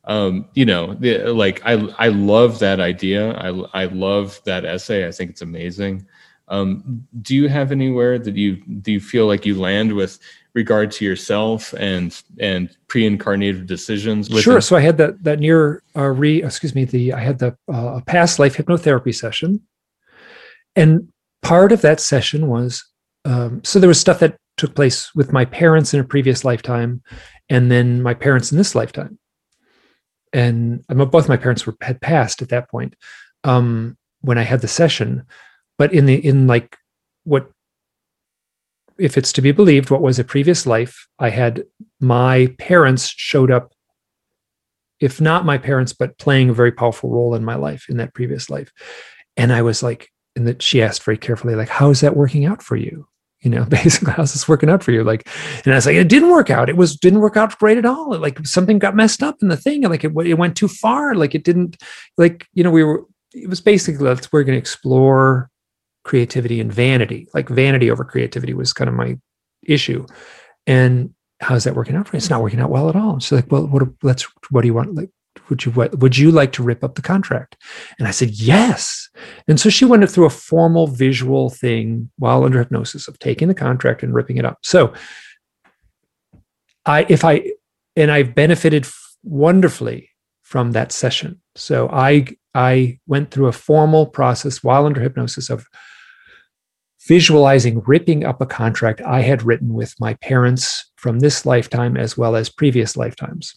D: Um, you know the, like i i love that idea. I i love that essay. I think it's amazing. Um, do you have anywhere that you do you feel like you land with regard to yourself and and pre-incarnated decisions
C: sure. so i had that that near uh, re excuse me the i had the uh, past life hypnotherapy session. And part of that session was um, so there was stuff that took place with my parents in a previous lifetime and then my parents in this lifetime. And both my parents were had passed at that point um, when i had the session. But in the in like what if it's to be believed what was a previous life i had my parents showed up if not my parents but playing a very powerful role in my life in that previous life. And i was like and that she asked very carefully like how is that working out for you? You know basically how's this working out for you? Like and i was like it didn't work out. It was didn't work out great at all. Like something got messed up in the thing like it, it went too far. Like it didn't like you know we were it was basically let's we're going to explore creativity and vanity. Like vanity over creativity was kind of my issue. And how's that working out for you? It's not working out well at all. She's like well what let's what do you want like would you would you like to rip up the contract? And i said yes. And so she went through a formal visual thing while under hypnosis of taking the contract and ripping it up. So i if i and i've benefited wonderfully from that session. So i i went through a formal process while under hypnosis of visualizing ripping up a contract i had written with my parents from this lifetime as well as previous lifetimes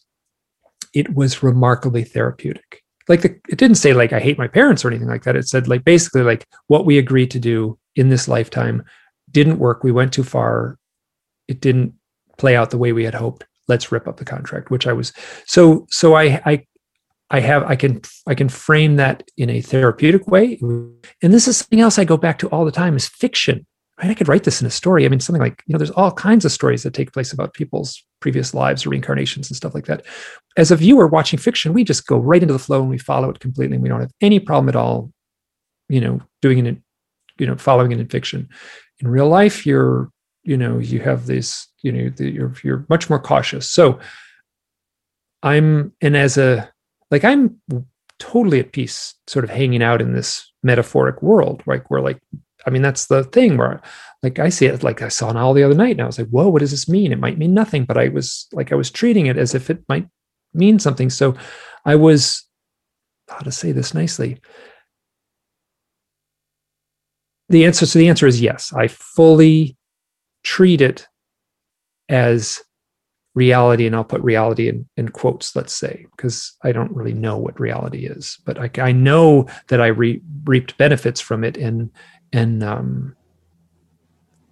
C: it was remarkably therapeutic. Like the, it didn't say like I hate my parents or anything like that. It said like basically like what we agreed to do in this lifetime didn't work. We went too far. It didn't play out the way we had hoped. let's rip up the contract which i was so so i i i have i can i can frame that in a therapeutic way and this is something else i go back to all the time is fiction right? I could write this in a story. I mean something like you know there's all kinds of stories that take place about people's previous lives or reincarnations and stuff like that. As a viewer watching fiction we just go right into the flow and we follow it completely. And we don't have any problem at all you know doing it you know following it in fiction. In real life you're you know you have this you know you're you're much more cautious. So i'm and as a like i'm totally at peace sort of hanging out in this metaphoric world like where like i mean that's the thing where like i see it like i saw an owl the other night and i was like whoa what does this mean? It might mean nothing but i was like i was treating it as if it might mean something. So i was how to say this nicely? The answer so the answer is yes. I fully treat it as reality and i'll put reality in, in quotes let's say because i don't really know what reality is but i, I know that i re- reaped benefits from it and and um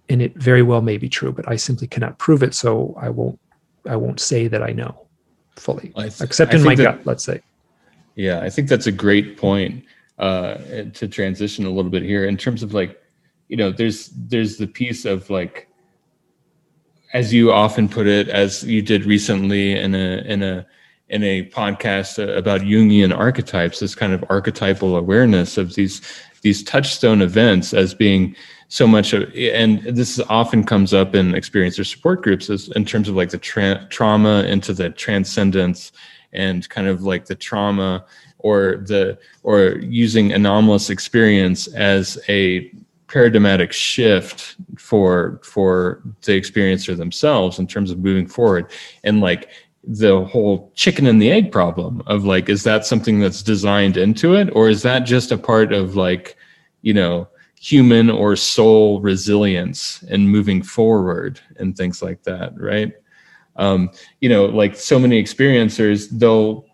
C: and it very well may be true but i simply cannot prove it so i won't i won't say that i know fully th- except in my that, gut let's say.
D: Yeah i think that's a great point uh to transition a little bit here in terms of like you know there's there's the piece of like as you often put it, as you did recently in a in a in a podcast about Jungian archetypes, this kind of archetypal awareness of these these touchstone events as being so much of, and this often comes up in experiencer support groups as in terms of like the tra- trauma into the transcendence and kind of like the trauma or the or using anomalous experience as a paradigmatic shift for for the experiencer themselves in terms of moving forward. And like the whole chicken and the egg problem of like is that something that's designed into it? Or is that just a part of like you know human or soul resilience and moving forward and things like that right? Um you know like so many experiencers they'll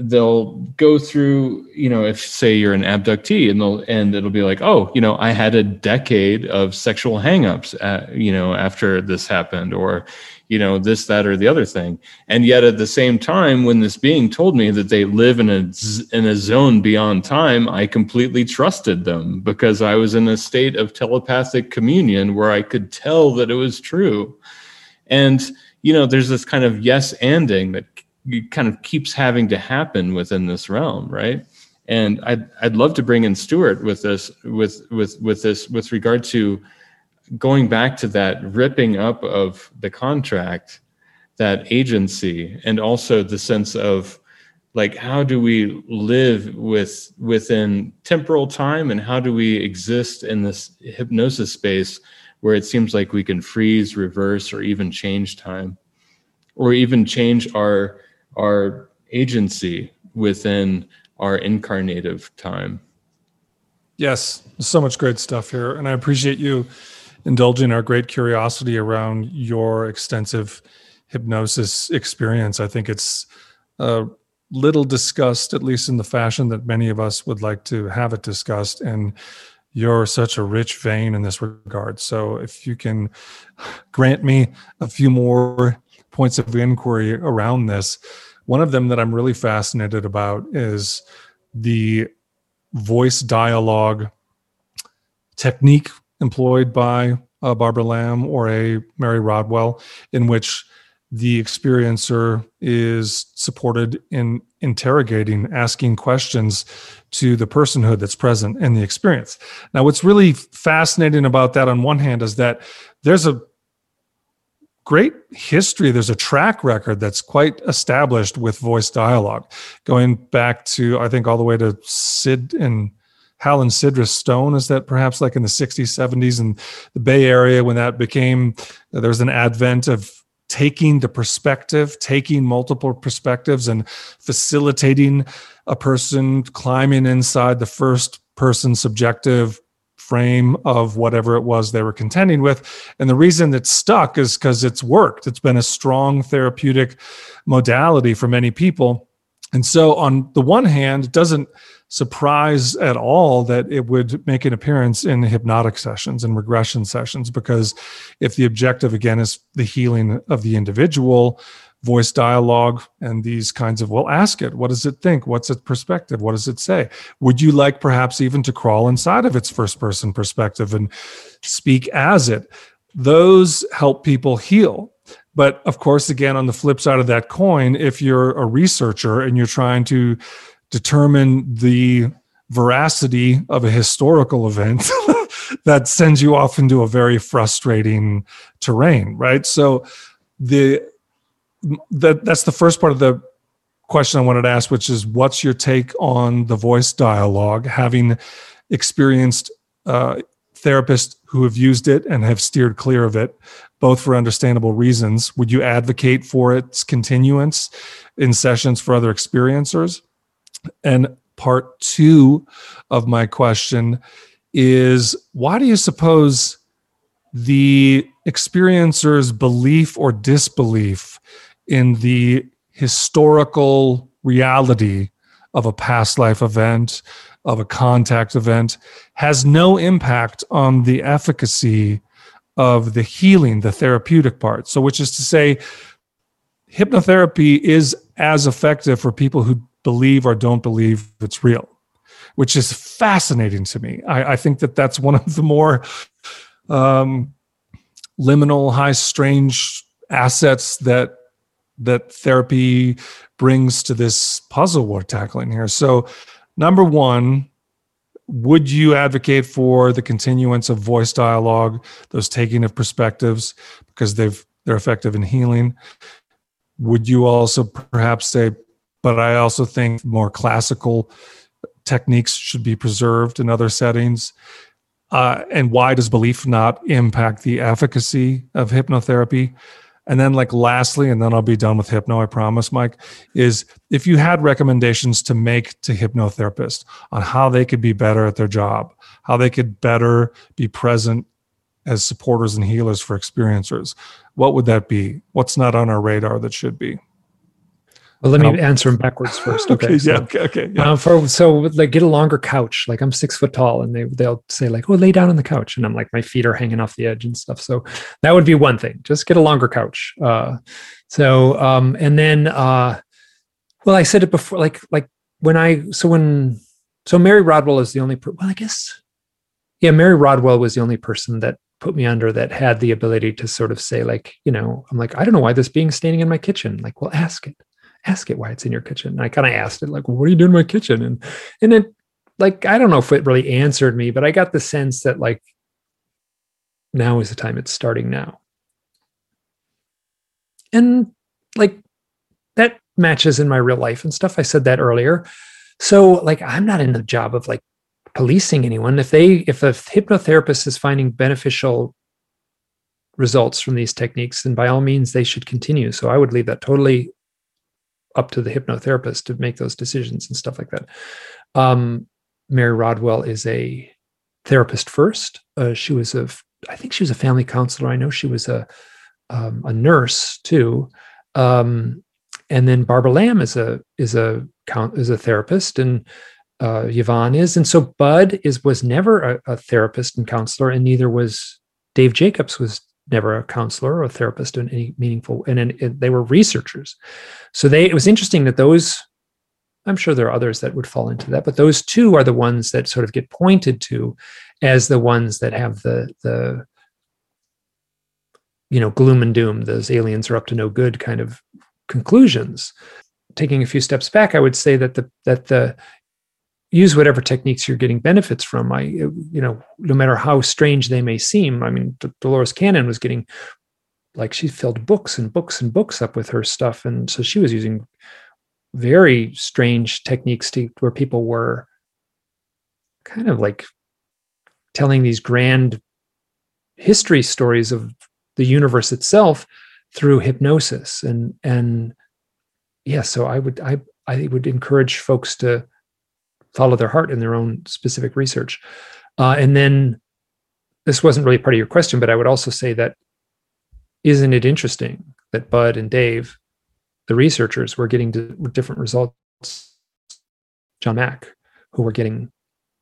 D: they'll go through you know if say you're an abductee and they'll and it'll be like oh you know i had a decade of sexual hangups at, you know after this happened or you know this that or the other thing and yet at the same time when this being told me that they live in a in a zone beyond time i completely trusted them because i was in a state of telepathic communion where i could tell that it was true and you know there's this kind of yes anding that kind of keeps having to happen within this realm, right? And I'd I'd love to bring in Stuart with this with with with this with regard to going back to that ripping up of the contract, that agency, and also the sense of like how do we live with within temporal time and how do we exist in this hypnosis space where it seems like we can freeze reverse or even change time or even change our our agency within our incarnative time.
A: Yes, so much great stuff here. And I appreciate you indulging our great curiosity around your extensive hypnosis experience. I think it's a little discussed, at least in the fashion that many of us would like to have it discussed. And you're such a rich vein in this regard. So if you can grant me a few more points of inquiry around this, one of them that I'm really fascinated about is the voice dialogue technique employed by uh, Barbara Lamb or a Mary Rodwell, in which the experiencer is supported in interrogating, asking questions to the personhood that's present in the experience. Now, what's really fascinating about that, on one hand, is that there's a great history. There's a track record that's quite established with voice dialogue, going back to I think all the way to Sid and Hal and Sidra Stone. Is that perhaps like in the 60s, 70s, in the Bay Area when that became uh, there was an advent of taking the perspective, taking multiple perspectives, and facilitating a person climbing inside the first person subjective frame of whatever it was they were contending with. And the reason it's stuck is because it's worked. It's been a strong therapeutic modality for many people. And so, on the one hand, it doesn't surprise at all that it would make an appearance in hypnotic sessions and regression sessions, because if the objective, again, is the healing of the individual, voice dialogue and these kinds of well ask it what does it think? What's its perspective? What does it say? Would you like perhaps even to crawl inside of its first person perspective and speak as it? Those help people heal. But of course again on the flip side of that coin if you're a researcher and you're trying to determine the veracity of a historical event that sends you off into a very frustrating terrain right so the that that's the first part of the question I wanted to ask, which is what's your take on the voice dialogue, having experienced uh, therapists who have used it and have steered clear of it, both for understandable reasons. Would you advocate for its continuance in sessions for other experiencers? And part two of my question is why do you suppose the experiencer's belief or disbelief in the historical reality of a past life event, of a contact event, has no impact on the efficacy of the healing, the therapeutic part. So, which is to say, hypnotherapy is as effective for people who believe or don't believe it's real, which is fascinating to me. I, I think that that's one of the more um, liminal, high, strange assets that that therapy brings to this puzzle we're tackling here. So, number one, would you advocate for the continuance of voice dialogue, those taking of perspectives, because they've they're effective in healing? Would you also perhaps say, but I also think more classical techniques should be preserved in other settings? Uh, and why does belief not impact the efficacy of hypnotherapy? And then, like, lastly, and then I'll be done with hypno, I promise, Mike, is if you had recommendations to make to hypnotherapists on how they could be better at their job, how they could better be present as supporters and healers for experiencers, what would that be? What's not on our radar that should be?
C: Well, let me answer them backwards first. Okay.
A: okay
C: so,
A: yeah. Okay. Okay. Yeah.
C: Uh, for so like get a longer couch. Like I'm six foot tall, and they they'll say like, "Oh, lay down on the couch," and I'm like, my feet are hanging off the edge and stuff. So that would be one thing. Just get a longer couch. Uh, so um, and then uh, well, I said it before. Like like when I so when so Mary Rodwell is the only. Per- well, I guess yeah, Mary Rodwell was the only person that put me under that had the ability to sort of say like you know i'm like i don't know why this being's standing in my kitchen like well ask it ask it why it's in your kitchen. And I kind of asked it, like, well, what are you doing in my kitchen? And and it like I don't know if it really answered me, but I got the sense that like now is the time it's starting now. And like that matches in my real life and stuff. I said that earlier. So like I'm not in the job of like policing anyone. If they if a hypnotherapist is finding beneficial results from these techniques, then by all means they should continue. So I would leave that totally up to the hypnotherapist to make those decisions and stuff like that. Um, Mary Rodwell is a therapist first. Uh, she was a, I think she was a family counselor. I know she was a um, a nurse too. Um, and then Barbara Lamb is a is a count is a therapist, and uh, Yvonne is, and so Budd is was never a, a therapist and counselor, and neither was Dave Jacobs was never a counselor or a therapist in any meaningful and, and they were researchers. So they it was interesting that those i'm sure there are others that would fall into that but those two are the ones that sort of get pointed to as the ones that have the the you know gloom and doom those aliens are up to no good kind of conclusions. Taking a few steps back i would say that the that the use whatever techniques you're getting benefits from. I, you know, no matter how strange they may seem. I mean, Dolores Cannon was getting like she filled books and books and books up with her stuff, and so she was using very strange techniques to where people were kind of like telling these grand history stories of the universe itself through hypnosis and and yeah so i would i i would encourage folks to follow their heart in their own specific research. Uh, and then this wasn't really part of your question, but I would also say that isn't it interesting that Budd and Dave, the researchers, were getting different results? John Mack, who were getting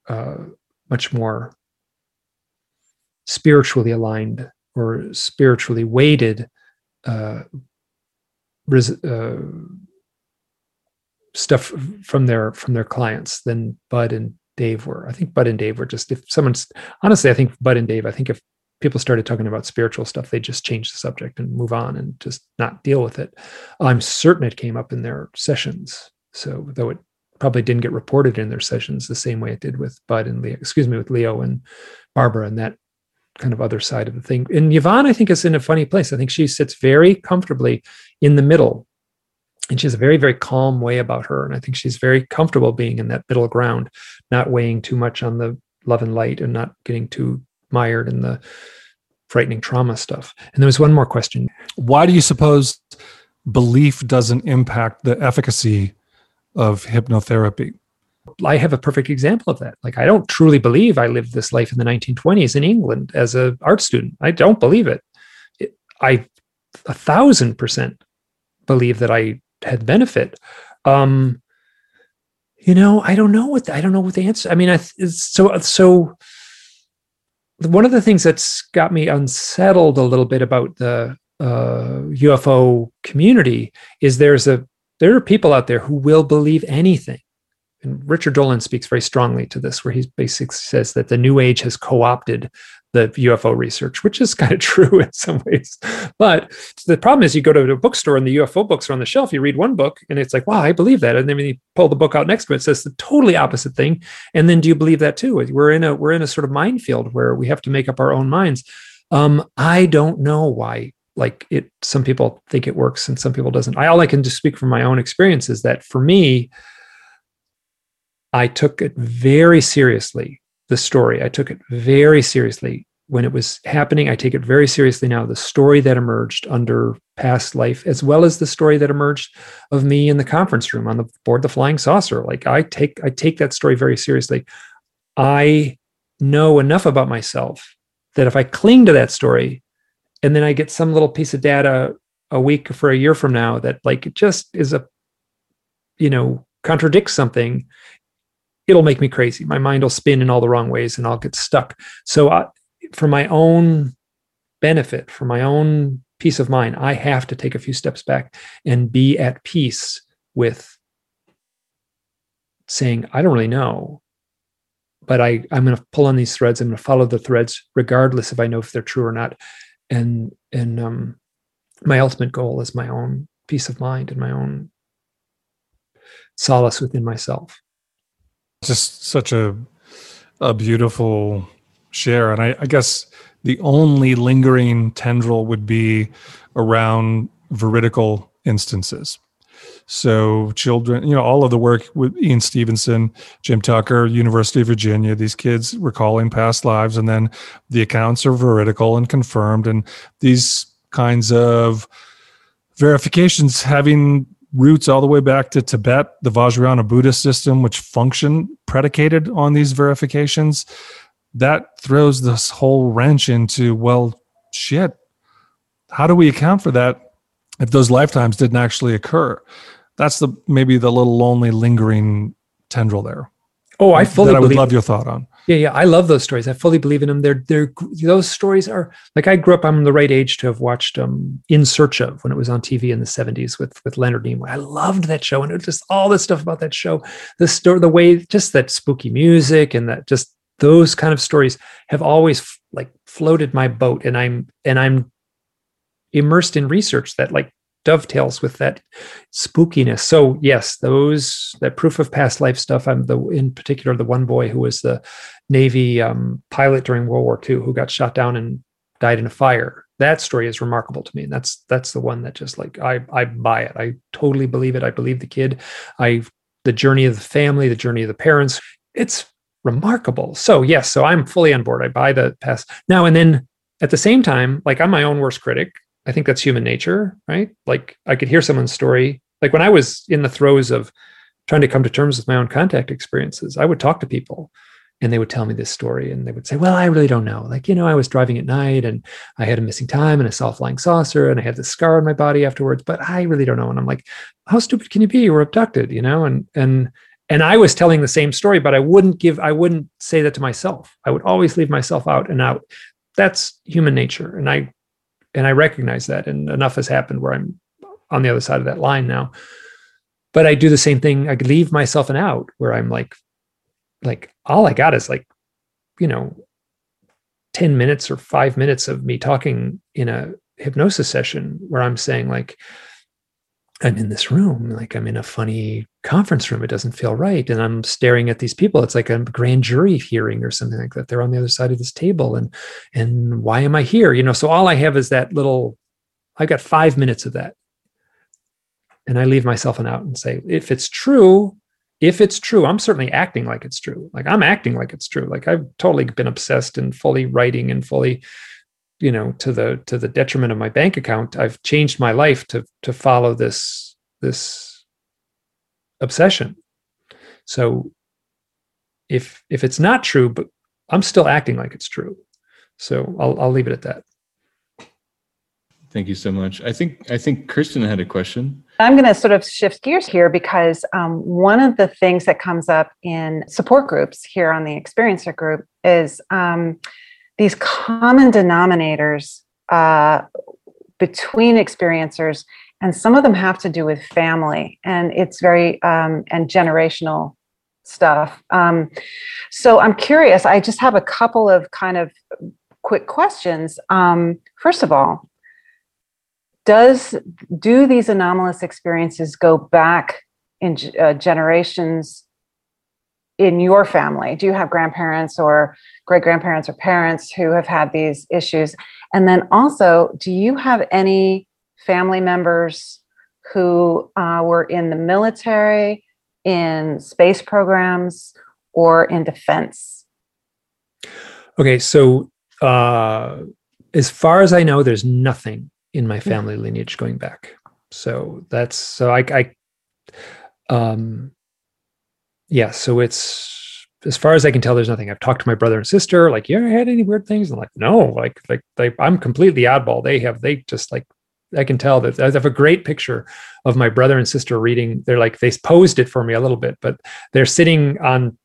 C: uh, much more spiritually aligned or spiritually weighted uh, uh, stuff from their from their clients than Budd and Dave were. I think Budd and Dave were just if someone's honestly, I think Budd and Dave, I think if people started talking about spiritual stuff, they just change the subject and move on and just not deal with it. I'm certain it came up in their sessions. So though it probably didn't get reported in their sessions the same way it did with Budd and Leo, excuse me, with Leo and Barbara and that kind of other side of the thing. And Yvonne, I think, is in a funny place. I think she sits very comfortably in the middle. And she has a very, very calm way about her. And I think she's very comfortable being in that middle ground, not weighing too much on the love and light and not getting too mired in the frightening trauma stuff. And there was one more question.
A: Why do you suppose belief doesn't impact the efficacy of hypnotherapy?
C: I have a perfect example of that. Like, I don't truly believe I lived this life in the 1920s in England as an art student. I don't believe it. it I a thousand percent believe that I had benefit. Um, you know, I don't know what the, I don't know what the answer. I mean, I so so. One of the things that's got me unsettled a little bit about the uh, UFO community is there's a there are people out there who will believe anything and Richard Dolan speaks very strongly to this, where he basically says that the New Age has co-opted the UFO research, which is kind of true in some ways. But the problem is, you go to a bookstore and the UFO books are on the shelf. You read one book and it's like, "Wow, I believe that," and then you pull the book out next to it, it says the totally opposite thing. And then, do you believe that too? We're in a we're in a sort of minefield where we have to make up our own minds. Um, I don't know why like it some people think it works and some people doesn't i all i can just speak from my own experience is that for me I took it very seriously, the story. I took it very seriously when it was happening. I take it very seriously now, the story that emerged under past life, as well as the story that emerged of me in the conference room on the board the flying saucer. Like I take I take that story very seriously. I know enough about myself that if I cling to that story and then I get some little piece of data a week for a year from now that like it just is a you know contradicts something it'll make me crazy. My mind will spin in all the wrong ways and I'll get stuck. So, I, for my own benefit, for my own peace of mind, I have to take a few steps back and be at peace with saying, I don't really know, but I, I'm going to pull on these threads. I'm going to follow the threads, regardless if I know if they're true or not. And, and, um, my ultimate goal is my own peace of mind and my own solace within myself
A: just such a a beautiful share. And I, I, guess the only lingering tendril would be around veridical instances. So children you know all of the work with ian stevenson jim tucker university of virginia these kids recalling past lives and then the accounts are veridical and confirmed and these kinds of verifications having roots all the way back to Tibet, the Vajrayana Buddhist system, which functioned predicated on these verifications, that throws this whole wrench into, well, shit, how do we account for that if those lifetimes didn't actually occur? That's the maybe the little lonely lingering tendril there.
C: Oh, I fully
A: that I would love your thought on.
C: Yeah, yeah, I love those stories. I fully believe in them. They're they're those stories are like I grew up. I'm the right age to have watched um In Search of when it was on TV in the 70s with with Leonard Nimoy. I loved that show, and it was just all this stuff about that show. The story, the way, just that spooky music, and that just those kind of stories have always like floated my boat, and I'm and I'm immersed in research that like dovetails with that spookiness. So yes, those that proof of past life stuff. I'm the in particular the one boy who was the Navy um, pilot during World War II who got shot down and died in a fire. That story is remarkable to me, and that's that's the one that just like I I buy it. I totally believe it. I believe the kid. I the journey of the family, the journey of the parents. It's remarkable. So yes, so I'm fully on board. I buy the past now and then. At the same time, like I'm my own worst critic. I think that's human nature, right? Like I could hear someone's story. Like when I was in the throes of trying to come to terms with my own contact experiences, I would talk to people and they would tell me this story and they would say, Well, I really don't know. Like, you know, I was driving at night and I had a missing time and I saw a flying saucer and I had this scar on my body afterwards, but I really don't know. And I'm like, How stupid can you be? You were abducted, you know? And and and I was telling the same story, but I wouldn't give, I wouldn't say that to myself. I would always leave myself out and out. That's human nature. And I and I recognize that. And enough has happened where I'm on the other side of that line now. But I do the same thing. I leave myself an out where I'm like, like all I got is like, you know, 10 minutes or five minutes of me talking in a hypnosis session where I'm saying, like, I'm in this room, like I'm in a funny conference room. It doesn't feel right. And I'm staring at these people. It's like a grand jury hearing or something like that. They're on the other side of this table. And and why am I here? You know, so all I have is that little, I've got five minutes of that. And I leave myself an out and say, if it's true, if it's true, I'm certainly acting like it's true. Like I'm acting like it's true. Like I've totally been obsessed and fully writing and fully you know to the to the detriment of my bank account i've changed my life to to follow this this obsession. So if if it's not true but i'm still acting like it's true. So i'll i'll leave it at that.
D: Thank you so much. I think i think kirsten had a question.
B: I'm going to sort of shift gears here because um, one of the things that comes up in support groups here on the experiencer group is um, these common denominators uh, between experiencers and some of them have to do with family and it's very um, and generational stuff. Um, so i'm curious i just have a couple of kind of quick questions. Um, first of all does do these anomalous experiences go back in uh, generations in your family do you have grandparents or great grandparents or parents who have had these issues? And then also, do you have any family members who uh, were in the military, in space programs, or in defense?
C: Okay, so uh, as far as I know, there's nothing in my family lineage going back. So that's so I, I um, yeah. So it's as far as I can tell, there's nothing. I've talked to my brother and sister, like, you ever had any weird things? I'm like, no, like, like, like I'm completely oddball. They have, they just like, I can tell that I have a great picture of my brother and sister reading. They're like, they posed it for me a little bit, but they're sitting on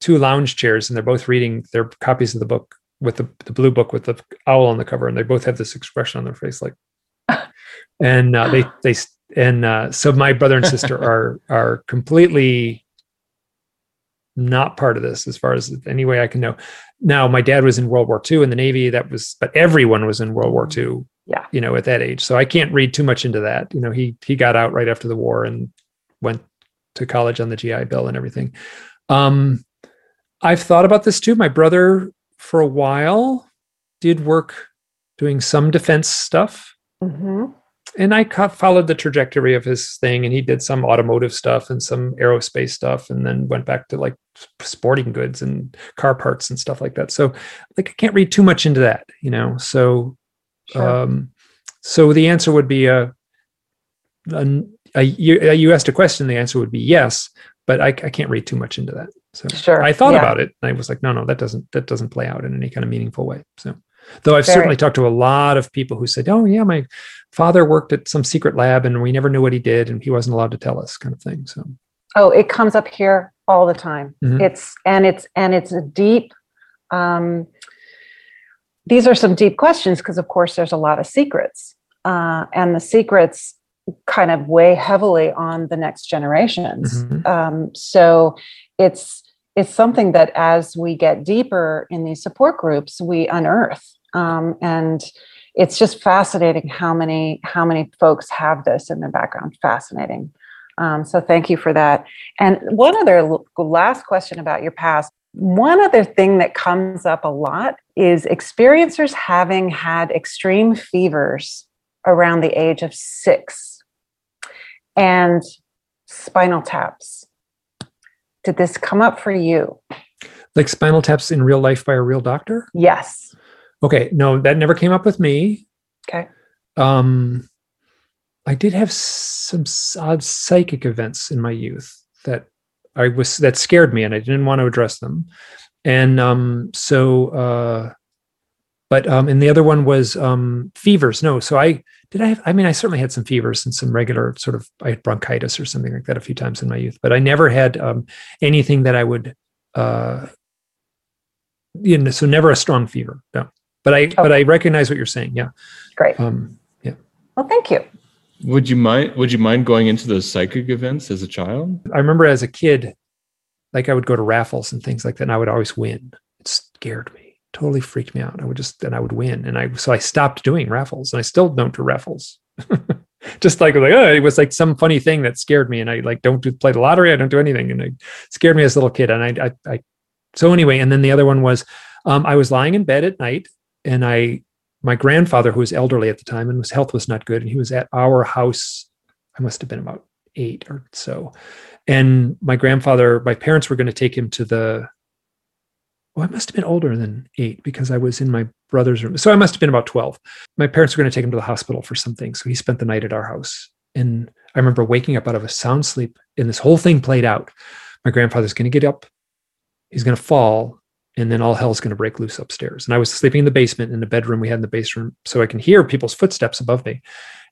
C: two lounge chairs and they're both reading their copies of the book with the, the blue book with the owl on the cover. And they both have this expression on their face, like, and uh, they, they, and uh, so my brother and sister are, are completely not part of this as far as any way I can know. Now, my dad was in World War II in the Navy. That was, but everyone was in World War II.
B: Yeah.
C: You know, at that age, so I can't read too much into that. You know, he he got out right after the war and went to college on the GI Bill and everything. Um, I've thought about this too. My brother, for a while, did work doing some defense stuff. Mm-hmm and I followed the trajectory of his thing, and he did some automotive stuff and some aerospace stuff, and then went back to like sporting goods and car parts and stuff like that. So, like, I can't read too much into that, you know. So, sure. um, so the answer would be a, a, a you, you asked a question. The answer would be yes, but I, I can't read too much into that. So,
B: sure.
C: I thought yeah. about it, and I was like, no, no, that doesn't that doesn't play out in any kind of meaningful way. So. Though I've Very. certainly talked to a lot of people who said, "Oh yeah, my father worked at some secret lab and we never knew what he did and he wasn't allowed to tell us," kind of thing. So,
B: oh, it comes up here all the time. Mm-hmm. It's and it's and it's a deep. Um, these are some deep questions because, of course, there's a lot of secrets, uh, and the secrets kind of weigh heavily on the next generations. Mm-hmm. Um, so, it's it's something that as we get deeper in these support groups, we unearth. Um, and it's just fascinating how many how many folks have this in their background. Fascinating. Um, so thank you for that. And one other last question about your past. One other thing that comes up a lot is experiencers having had extreme fevers around the age of six and spinal taps did this come up for you?
C: Like spinal taps in real life by a real doctor?
B: Yes.
C: Okay. No, that never came up with me.
B: Okay.
C: Um, I did have some odd psychic events in my youth that I was that scared me, and I didn't want to address them. And um, so, uh, but um, and the other one was um, fevers. No, so I did I have, I mean, I certainly had some fevers and some regular sort of, I had bronchitis or something like that a few times in my youth, but I never had um, anything that I would, uh, you know, so never a strong fever. No, but I, okay. but I recognize what you're saying. Yeah.
B: Great.
C: Um, yeah.
B: Well, thank you.
D: Would you mind? Would you mind going into those psychic events as a child?
C: I remember as a kid, like I would go to raffles and things like that, and I would always win. It scared me, totally freaked me out. I would just and I would win, and I so I stopped doing raffles, and I still don't do raffles. just like like oh, it was like some funny thing that scared me, and I like don't do, play the lottery. I don't do anything, and it scared me as a little kid. And I, I, I so anyway, and then the other one was um, I was lying in bed at night, and I my grandfather, who was elderly at the time and his health was not good, and he was at our house. I must have been about eight or so. And my grandfather, my parents were going to take him to the, well, I must have been older than eight because I was in my brother's room. So I must have been about 12. My parents were going to take him to the hospital for something. So he spent the night at our house. And I remember waking up out of a sound sleep and this whole thing played out. My grandfather's going to get up, he's going to fall, and then all hell's going to break loose upstairs. And I was sleeping in the basement in the bedroom we had in the basement, so I can hear people's footsteps above me.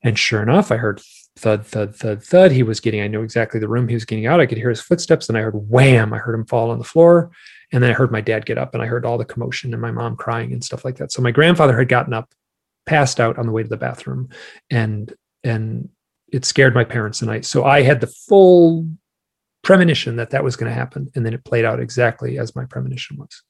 C: And sure enough, I heard thud, thud, thud, thud. He was getting, I knew exactly the room he was getting out. I could hear his footsteps, and I heard wham. I heard him fall on the floor. And then I heard my dad get up, and I heard all the commotion and my mom crying and stuff like that. So my grandfather had gotten up, passed out on the way to the bathroom, and and it scared my parents. And I so I had the full premonition that that was going to happen, and then it played out exactly as my premonition was.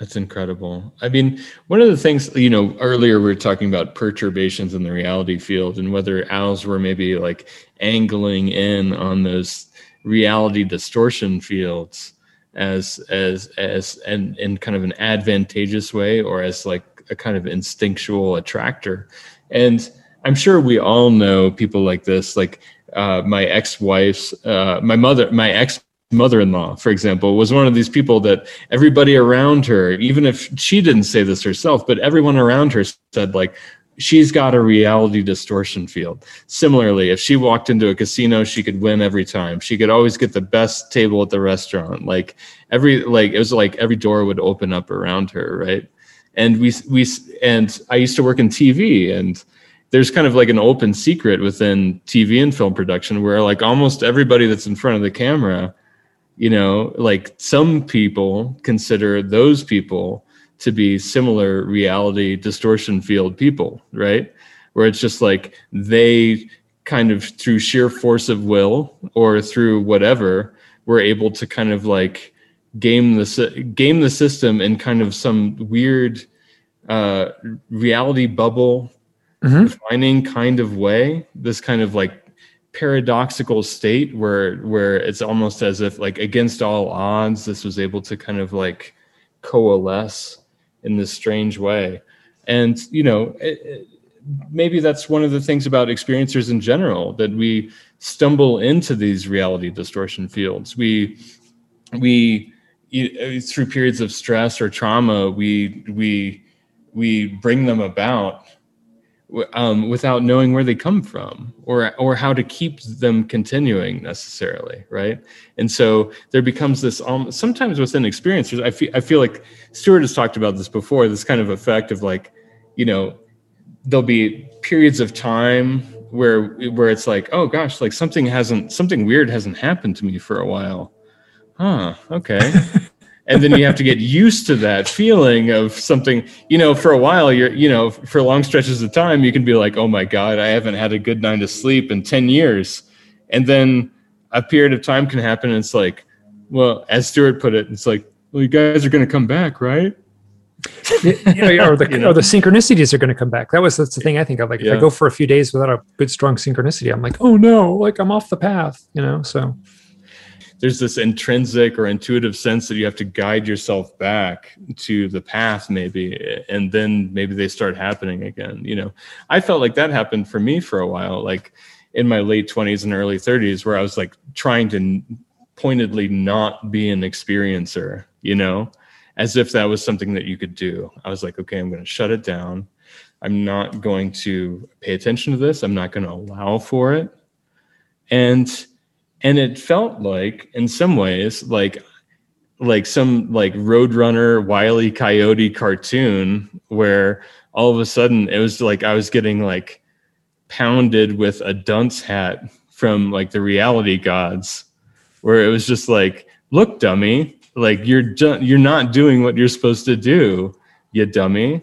D: That's incredible. I mean, one of the things, you know, earlier we were talking about perturbations in the reality field and whether owls were maybe like angling in on those reality distortion fields as as as and in kind of an advantageous way or as like a kind of instinctual attractor. And I'm sure we all know people like this, like uh, my ex-wife's, uh, my mother, my ex mother-in-law for example was one of these people that everybody around her even if she didn't say this herself but everyone around her said like she's got a reality distortion field. Similarly if she walked into a casino she could win every time. She could always get the best table at the restaurant. Like every like it was like every door would open up around her right? And we we and i used to work in tv and there's kind of like an open secret within tv and film production where like almost everybody that's in front of the camera you know like some people consider those people to be similar reality distortion field people right where it's just like they kind of through sheer force of will or through whatever were able to kind of like game the game the system in kind of some weird uh reality bubble mm-hmm. defining kind of way this kind of like paradoxical state where where it's almost as if like against all odds this was able to kind of like coalesce in this strange way. And you know it, it, maybe that's one of the things about experiencers in general that we stumble into these reality distortion fields. We we through periods of stress or trauma we we we bring them about um, without knowing where they come from or or how to keep them continuing necessarily right? And so there becomes this um, sometimes within experiences I feel, I feel like stuart has talked about this before this kind of effect of like you know there'll be periods of time where where it's like oh gosh like something hasn't something weird hasn't happened to me for a while. Huh okay and then you have to get used to that feeling of something you know for a while you're you know for long stretches of time you can be like oh my god i haven't had a good night of sleep in 10 years and then a period of time can happen and it's like well as stuart put it it's like well you guys are going to come back right
C: you know, or the you know? or the synchronicities are going to come back. That was that's the thing I think of. Like if yeah. I go for a few days without a good strong synchronicity, I'm like, oh no, like I'm off the path. You know, so
D: there's this intrinsic or intuitive sense that you have to guide yourself back to the path maybe and then maybe they start happening again you know? I felt like that happened for me for a while like in my late 20s and early 30s where i was like trying to pointedly not be an experiencer you know? As if that was something that you could do. I was like okay i'm going to shut it down. I'm not going to pay attention to this. I'm not going to allow for it. And and it felt like in some ways like like some like roadrunner wily coyote cartoon where all of a sudden it was like i was getting like pounded with a dunce hat from like the reality gods where it was just like look dummy like you're you're not doing what you're supposed to do you dummy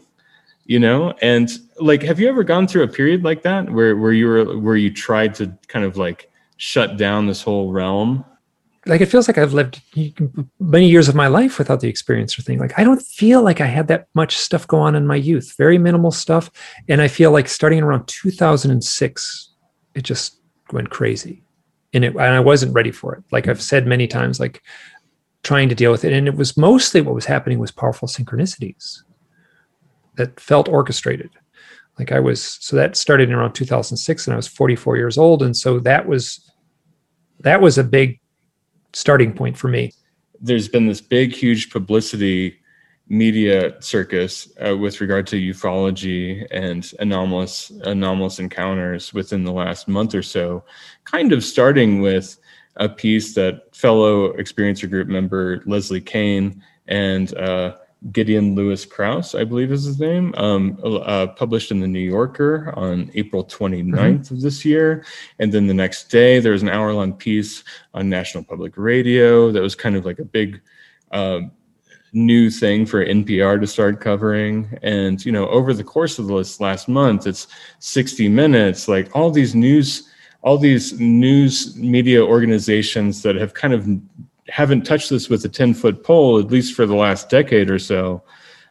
D: you know? And like have you ever gone through a period like that where where you were where you tried to kind of like shut down this whole realm?
C: Like it feels like i've lived many years of my life without the experiencer thing. Like i don't feel like i had that much stuff go on in my youth. Very minimal stuff. And i feel like starting around 2006 it just went crazy. And it and i wasn't ready for it. Like i've said many times like trying to deal with it. And it was mostly what was happening was powerful synchronicities that felt orchestrated like i was so that started in around 2006 and i was 44 years old and so that was that was a big starting point for me.
D: There's been this big huge publicity media circus uh, with regard to ufology and anomalous anomalous encounters within the last month or so kind of starting with a piece that fellow experiencer group member leslie kean and uh, Gideon Lewis-Kraus, I believe is his name, um, uh, published in the New Yorker on April 29th mm-hmm. of this year. And then the next day, there was an hour long piece on National Public Radio that was kind of like a big uh, new thing for NPR to start covering. And, you know, over the course of this last month, it's 60 Minutes, like all these news. All these news media organizations that have kind of haven't touched this with a 10 foot pole, at least for the last decade or so,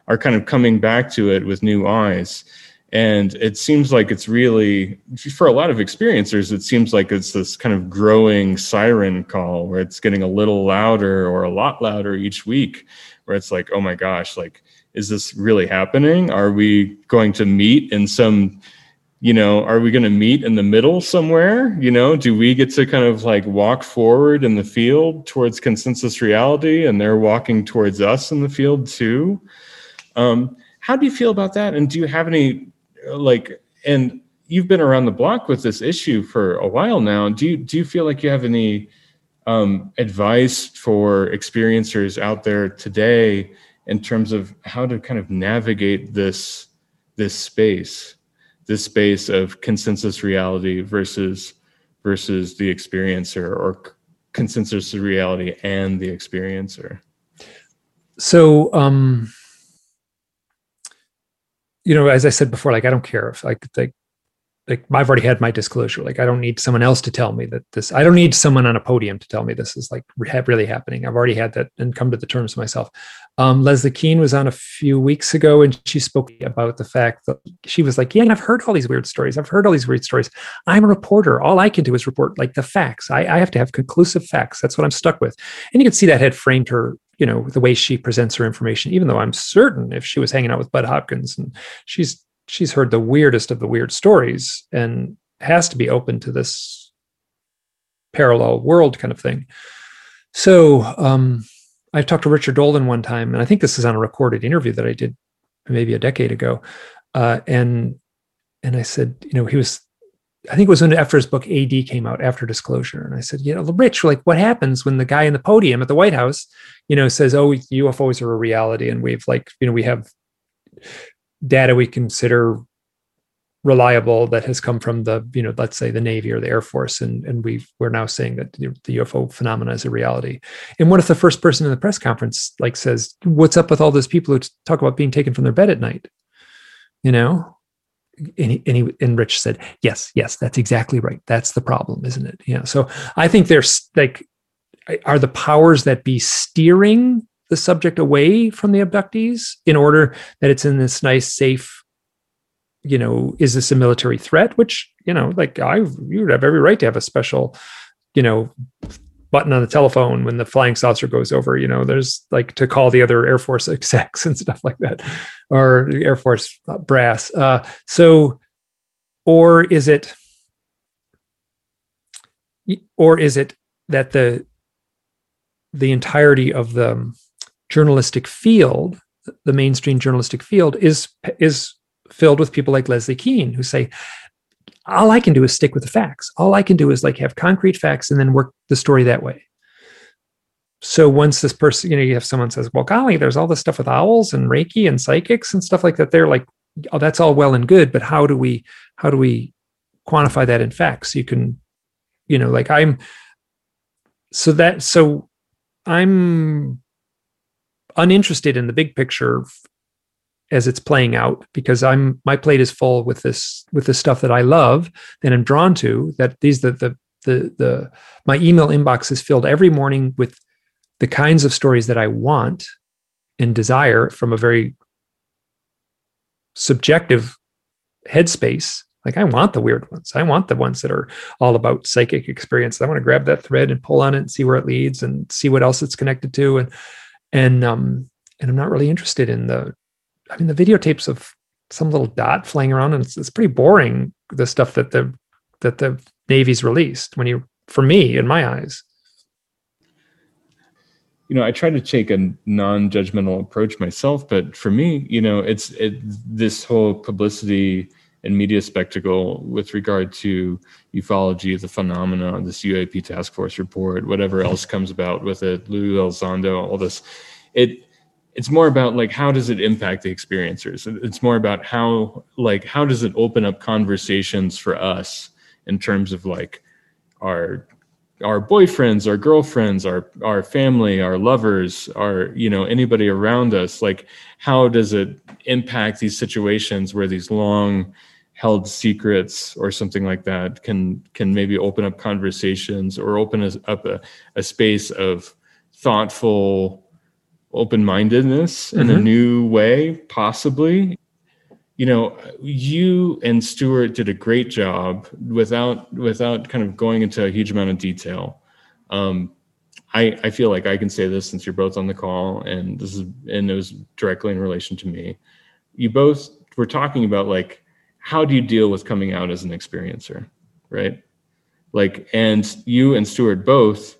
D: are kind of coming back to it with new eyes. And it seems like it's really, for a lot of experiencers, it seems like it's this kind of growing siren call where it's getting a little louder or a lot louder each week, where it's like, oh my gosh, like, is this really happening? Are we going to meet in some you know are we going to meet in the middle somewhere? You know do we get to kind of like walk forward in the field towards consensus reality and they're walking towards us in the field too? Um, how do you feel about that? And do you have any like and you've been around the block with this issue for a while now. Do you do you feel like you have any um, advice for experiencers out there today in terms of how to kind of navigate this this space this space of consensus reality versus versus the experiencer or consensus reality and the experiencer?
C: So um you know as i said before like i don't care if like like like I've already had my disclosure. Like I don't need someone else to tell me that this. I don't need someone on a podium to tell me this is like really happening. I've already had that and come to the terms myself. Um, Leslie Kean was on a few weeks ago, and she spoke about the fact that she was like, "Yeah, and I've heard all these weird stories. I've heard all these weird stories. I'm a reporter. All I can do is report like the facts. I, I have to have conclusive facts. That's what I'm stuck with." And you can see that had framed her you know the way she presents her information even though i'm certain if she was hanging out with budd hopkins and she's she's heard the weirdest of the weird stories and has to be open to this parallel world kind of thing. So um, I talked to Richard Dolan one time, and I think this is on a recorded interview that I did maybe a decade ago. Uh, and and I said, you know, he was, I think it was when after his book AD came out after Disclosure, and I said, you know, Rich, like, what happens when the guy in the podium at the White House, you know, says, oh, UFOs are a reality, and we've like, you know, we have data we consider reliable that has come from the you know let's say the navy or the air force and and we we're now saying that the ufo phenomena is a reality. And what if the first person in the press conference like says what's up with all those people who talk about being taken from their bed at night? You know? And, he, and, he, and rich said yes yes that's exactly right. That's the problem isn't it? Yeah so i think there's like are the powers that be steering the subject away from the abductees in order that it's in this nice, safe, you know, is this a military threat? Which, you know, like I, you would have every right to have a special, you know, button on the telephone when the flying saucer goes over. You know, there's like to call the other Air Force execs and stuff like that, or Air Force brass. Uh, so, or is it, or is it that the the entirety of the journalistic field, the mainstream journalistic field, is is filled with people like Leslie Kean who say, all I can do is stick with the facts. All I can do is like have concrete facts and then work the story that way. So once this person, you know, you have someone says, well, golly, there's all this stuff with owls and Reiki and psychics and stuff like that. They're like, oh, that's all well and good, but how do we, how do we quantify that in facts? You can, you know, like I'm, so that, so I'm uninterested in the big picture as it's playing out because I'm my plate is full with this with the stuff that I love and I'm drawn to that these the the the the my email inbox is filled every morning with the kinds of stories that I want and desire from a very subjective headspace like I want the weird ones. I want the ones that are all about psychic experience. I want to grab that thread and pull on it and see where it leads and see what else it's connected to. And and um and I'm not really interested in the I mean the videotapes of some little dot flying around and it's, it's pretty boring the stuff that the that the Navy's released when you for me in my eyes.
D: You know, I try to take a non-judgmental approach myself, but for me, you know, it's it this whole publicity and media spectacle with regard to ufology, the phenomena, this UAP task force report, whatever else comes about with it, Lou Elizondo, all this. It it's more about like how does it impact the experiencers it's more about how like how does it open up conversations for us in terms of like our our boyfriends our girlfriends our our family our lovers our you know anybody around us like how does it impact these situations where these long held secrets or something like that can can maybe open up conversations or open up a, a space of thoughtful open-mindedness mm-hmm. in a mm-hmm. new way possibly you know you and stuart did a great job without without kind of going into a huge amount of detail um, I, I feel like I can say this since you're both on the call and this is and it was directly in relation to me. You both were talking about like how do you deal with coming out as an experiencer, right? Like and you and Stuart both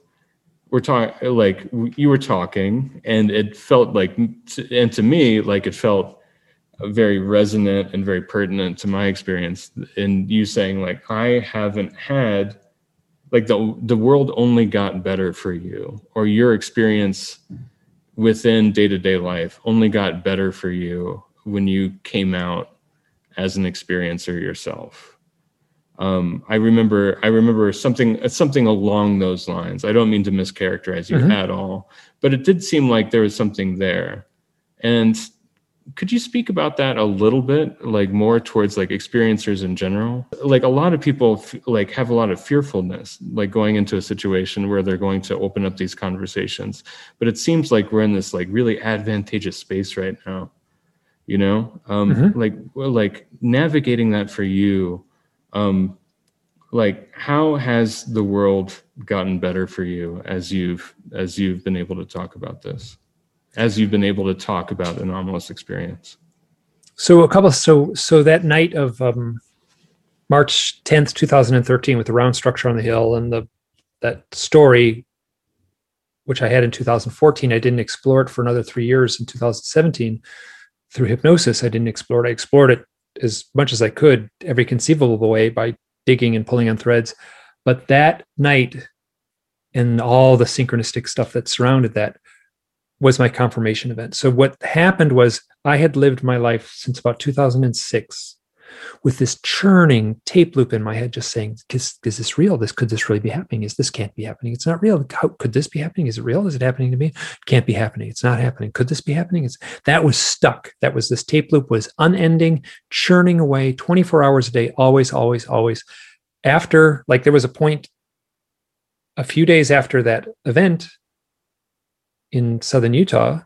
D: we're talking like you were talking and it felt like and to me like it felt very resonant and very pertinent to my experience in you saying like i haven't had like the the world only got better for you or your experience within day-to-day life only got better for you when you came out as an experiencer yourself um, I remember I remember something something along those lines. I don't mean to mischaracterize you mm-hmm. at all, but it did seem like there was something there. And could you speak about that a little bit, like more towards like experiencers in general? Like a lot of people f- like have a lot of fearfulness, like going into a situation where they're going to open up these conversations. But it seems like we're in this like really advantageous space right now. You know, um, mm-hmm. like like navigating that for you um, like how has the world gotten better for you as you've as you've been able to talk about this as you've been able to talk about anomalous experience?
C: So a couple so so that night of um, march 10th 2013 with the round structure on the hill and the that story which i had in 2014 i didn't explore it for another three years in 2017 through hypnosis i didn't explore it. I explored it as much as I could every conceivable way by digging and pulling on threads. But that night and all the synchronistic stuff that surrounded that was my confirmation event. So what happened was I had lived my life since about 2006 with this churning tape loop in my head, just saying, is, is this real? This could this really be happening? Is this can't be happening? It's not real. How could this be happening? Is it real? Is it happening to me? It can't be happening. It's not happening. Could this be happening? It's that was stuck. That was this tape loop was unending, churning away 24 hours a day, always, always, always. After, like there was a point a few days after that event in southern Utah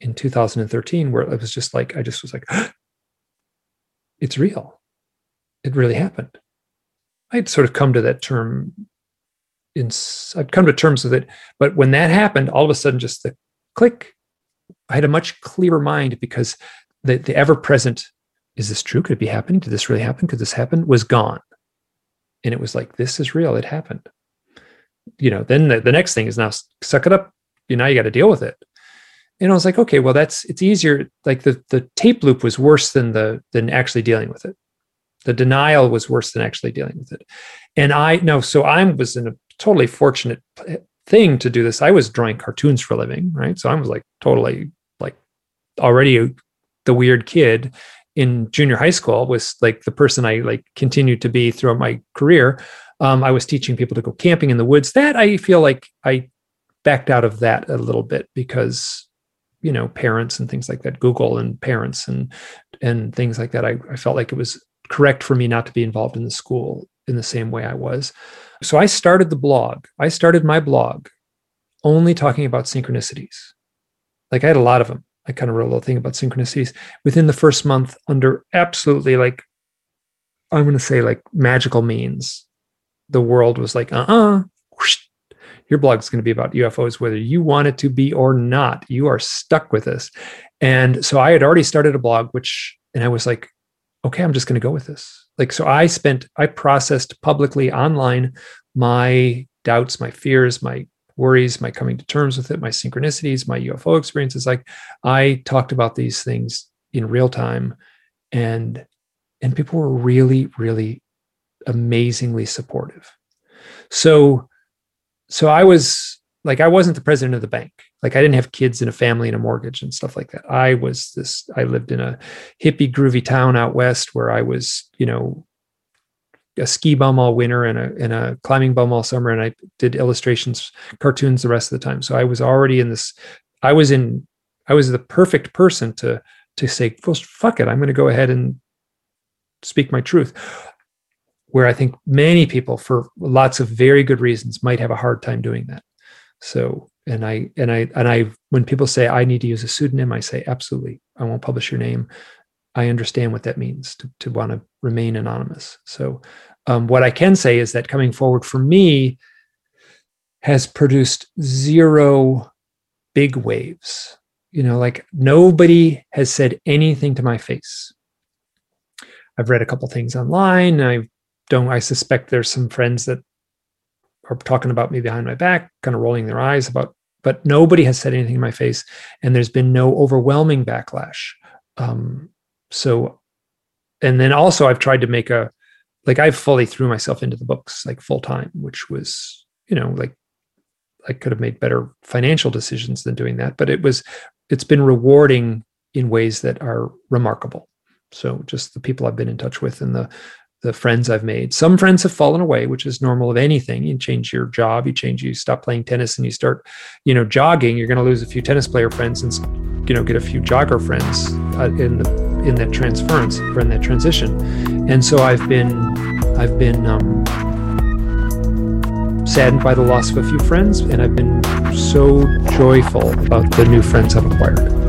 C: in 2013 where it was just like I just was like it's real. It really happened. I'd sort of come to that term in I'd come to terms with it. But when that happened, all of a sudden just the click, I had a much clearer mind because the, the ever-present, is this true? Could it be happening? Did this really happen? Could this happen? Was gone. And it was like, this is real. It happened. You know, then the, the next thing is now suck it up. You know, you got to deal with it and I was like, okay, well, that's it's easier. Like the the tape loop was worse than the than actually dealing with it. The denial was worse than actually dealing with it. And I know, so I was in a totally fortunate thing to do this. I was drawing cartoons for a living, right? So I was like totally like already the weird kid in junior high school was like the person I like continued to be throughout my career. Um, I was teaching people to go camping in the woods. That I feel like I backed out of that a little bit because you know parents and things like that google and parents and and things like that. I, I felt like it was correct for me not to be involved in the school in the same way i was. So i started the blog. I started my blog only talking about synchronicities. Like i had a lot of them. I kind of wrote a little thing about synchronicities. Within the first month under absolutely like i'm going to say like magical means the world was like uh-uh your blog is going to be about UFOs, whether you want it to be or not. You are stuck with this. And so I had already started a blog, which, and I was like, okay, I'm just going to go with this. Like, so I spent, I processed publicly online my doubts, my fears, my worries, my coming to terms with it, my synchronicities, my UFO experiences. Like, I talked about these things in real time and and people were really really amazingly supportive so so I was like, I wasn't the president of the bank. Like I didn't have kids and a family and a mortgage and stuff like that. I was this, I lived in a hippie, groovy town out west where I was, you know, a ski bum all winter and a, and a climbing bum all summer. And I did illustrations, cartoons the rest of the time. So I was already in this, I was in, I was the perfect person to, to say, well, fuck it. I'm going to go ahead and speak my truth where I think many people, for lots of very good reasons, might have a hard time doing that. So, and I, and I, and I, when people say I need to use a pseudonym, I say, absolutely, I won't publish your name. I understand what that means to, to want to remain anonymous. So, um, what I can say is that coming forward for me has produced zero big waves. You know, like nobody has said anything to my face. I've read a couple things online. I've don't I suspect there's some friends that are talking about me behind my back, kind of rolling their eyes about, but nobody has said anything in my face, and there's been no overwhelming backlash. Um, so, and then also I've tried to make a, like I've fully threw myself into the books like full time, which was, you know, like I could have made better financial decisions than doing that, but it was, it's been rewarding in ways that are remarkable. So just the people I've been in touch with and the the friends I've made. Some friends have fallen away, which is normal of anything. You change your job, you change, you stop playing tennis and you start, you know, jogging. You're going to lose a few tennis player friends and, you know, get a few jogger friends uh, in the in that transference in that transition. And so I've been I've been um, saddened by the loss of a few friends, and I've been so joyful about the new friends I've acquired.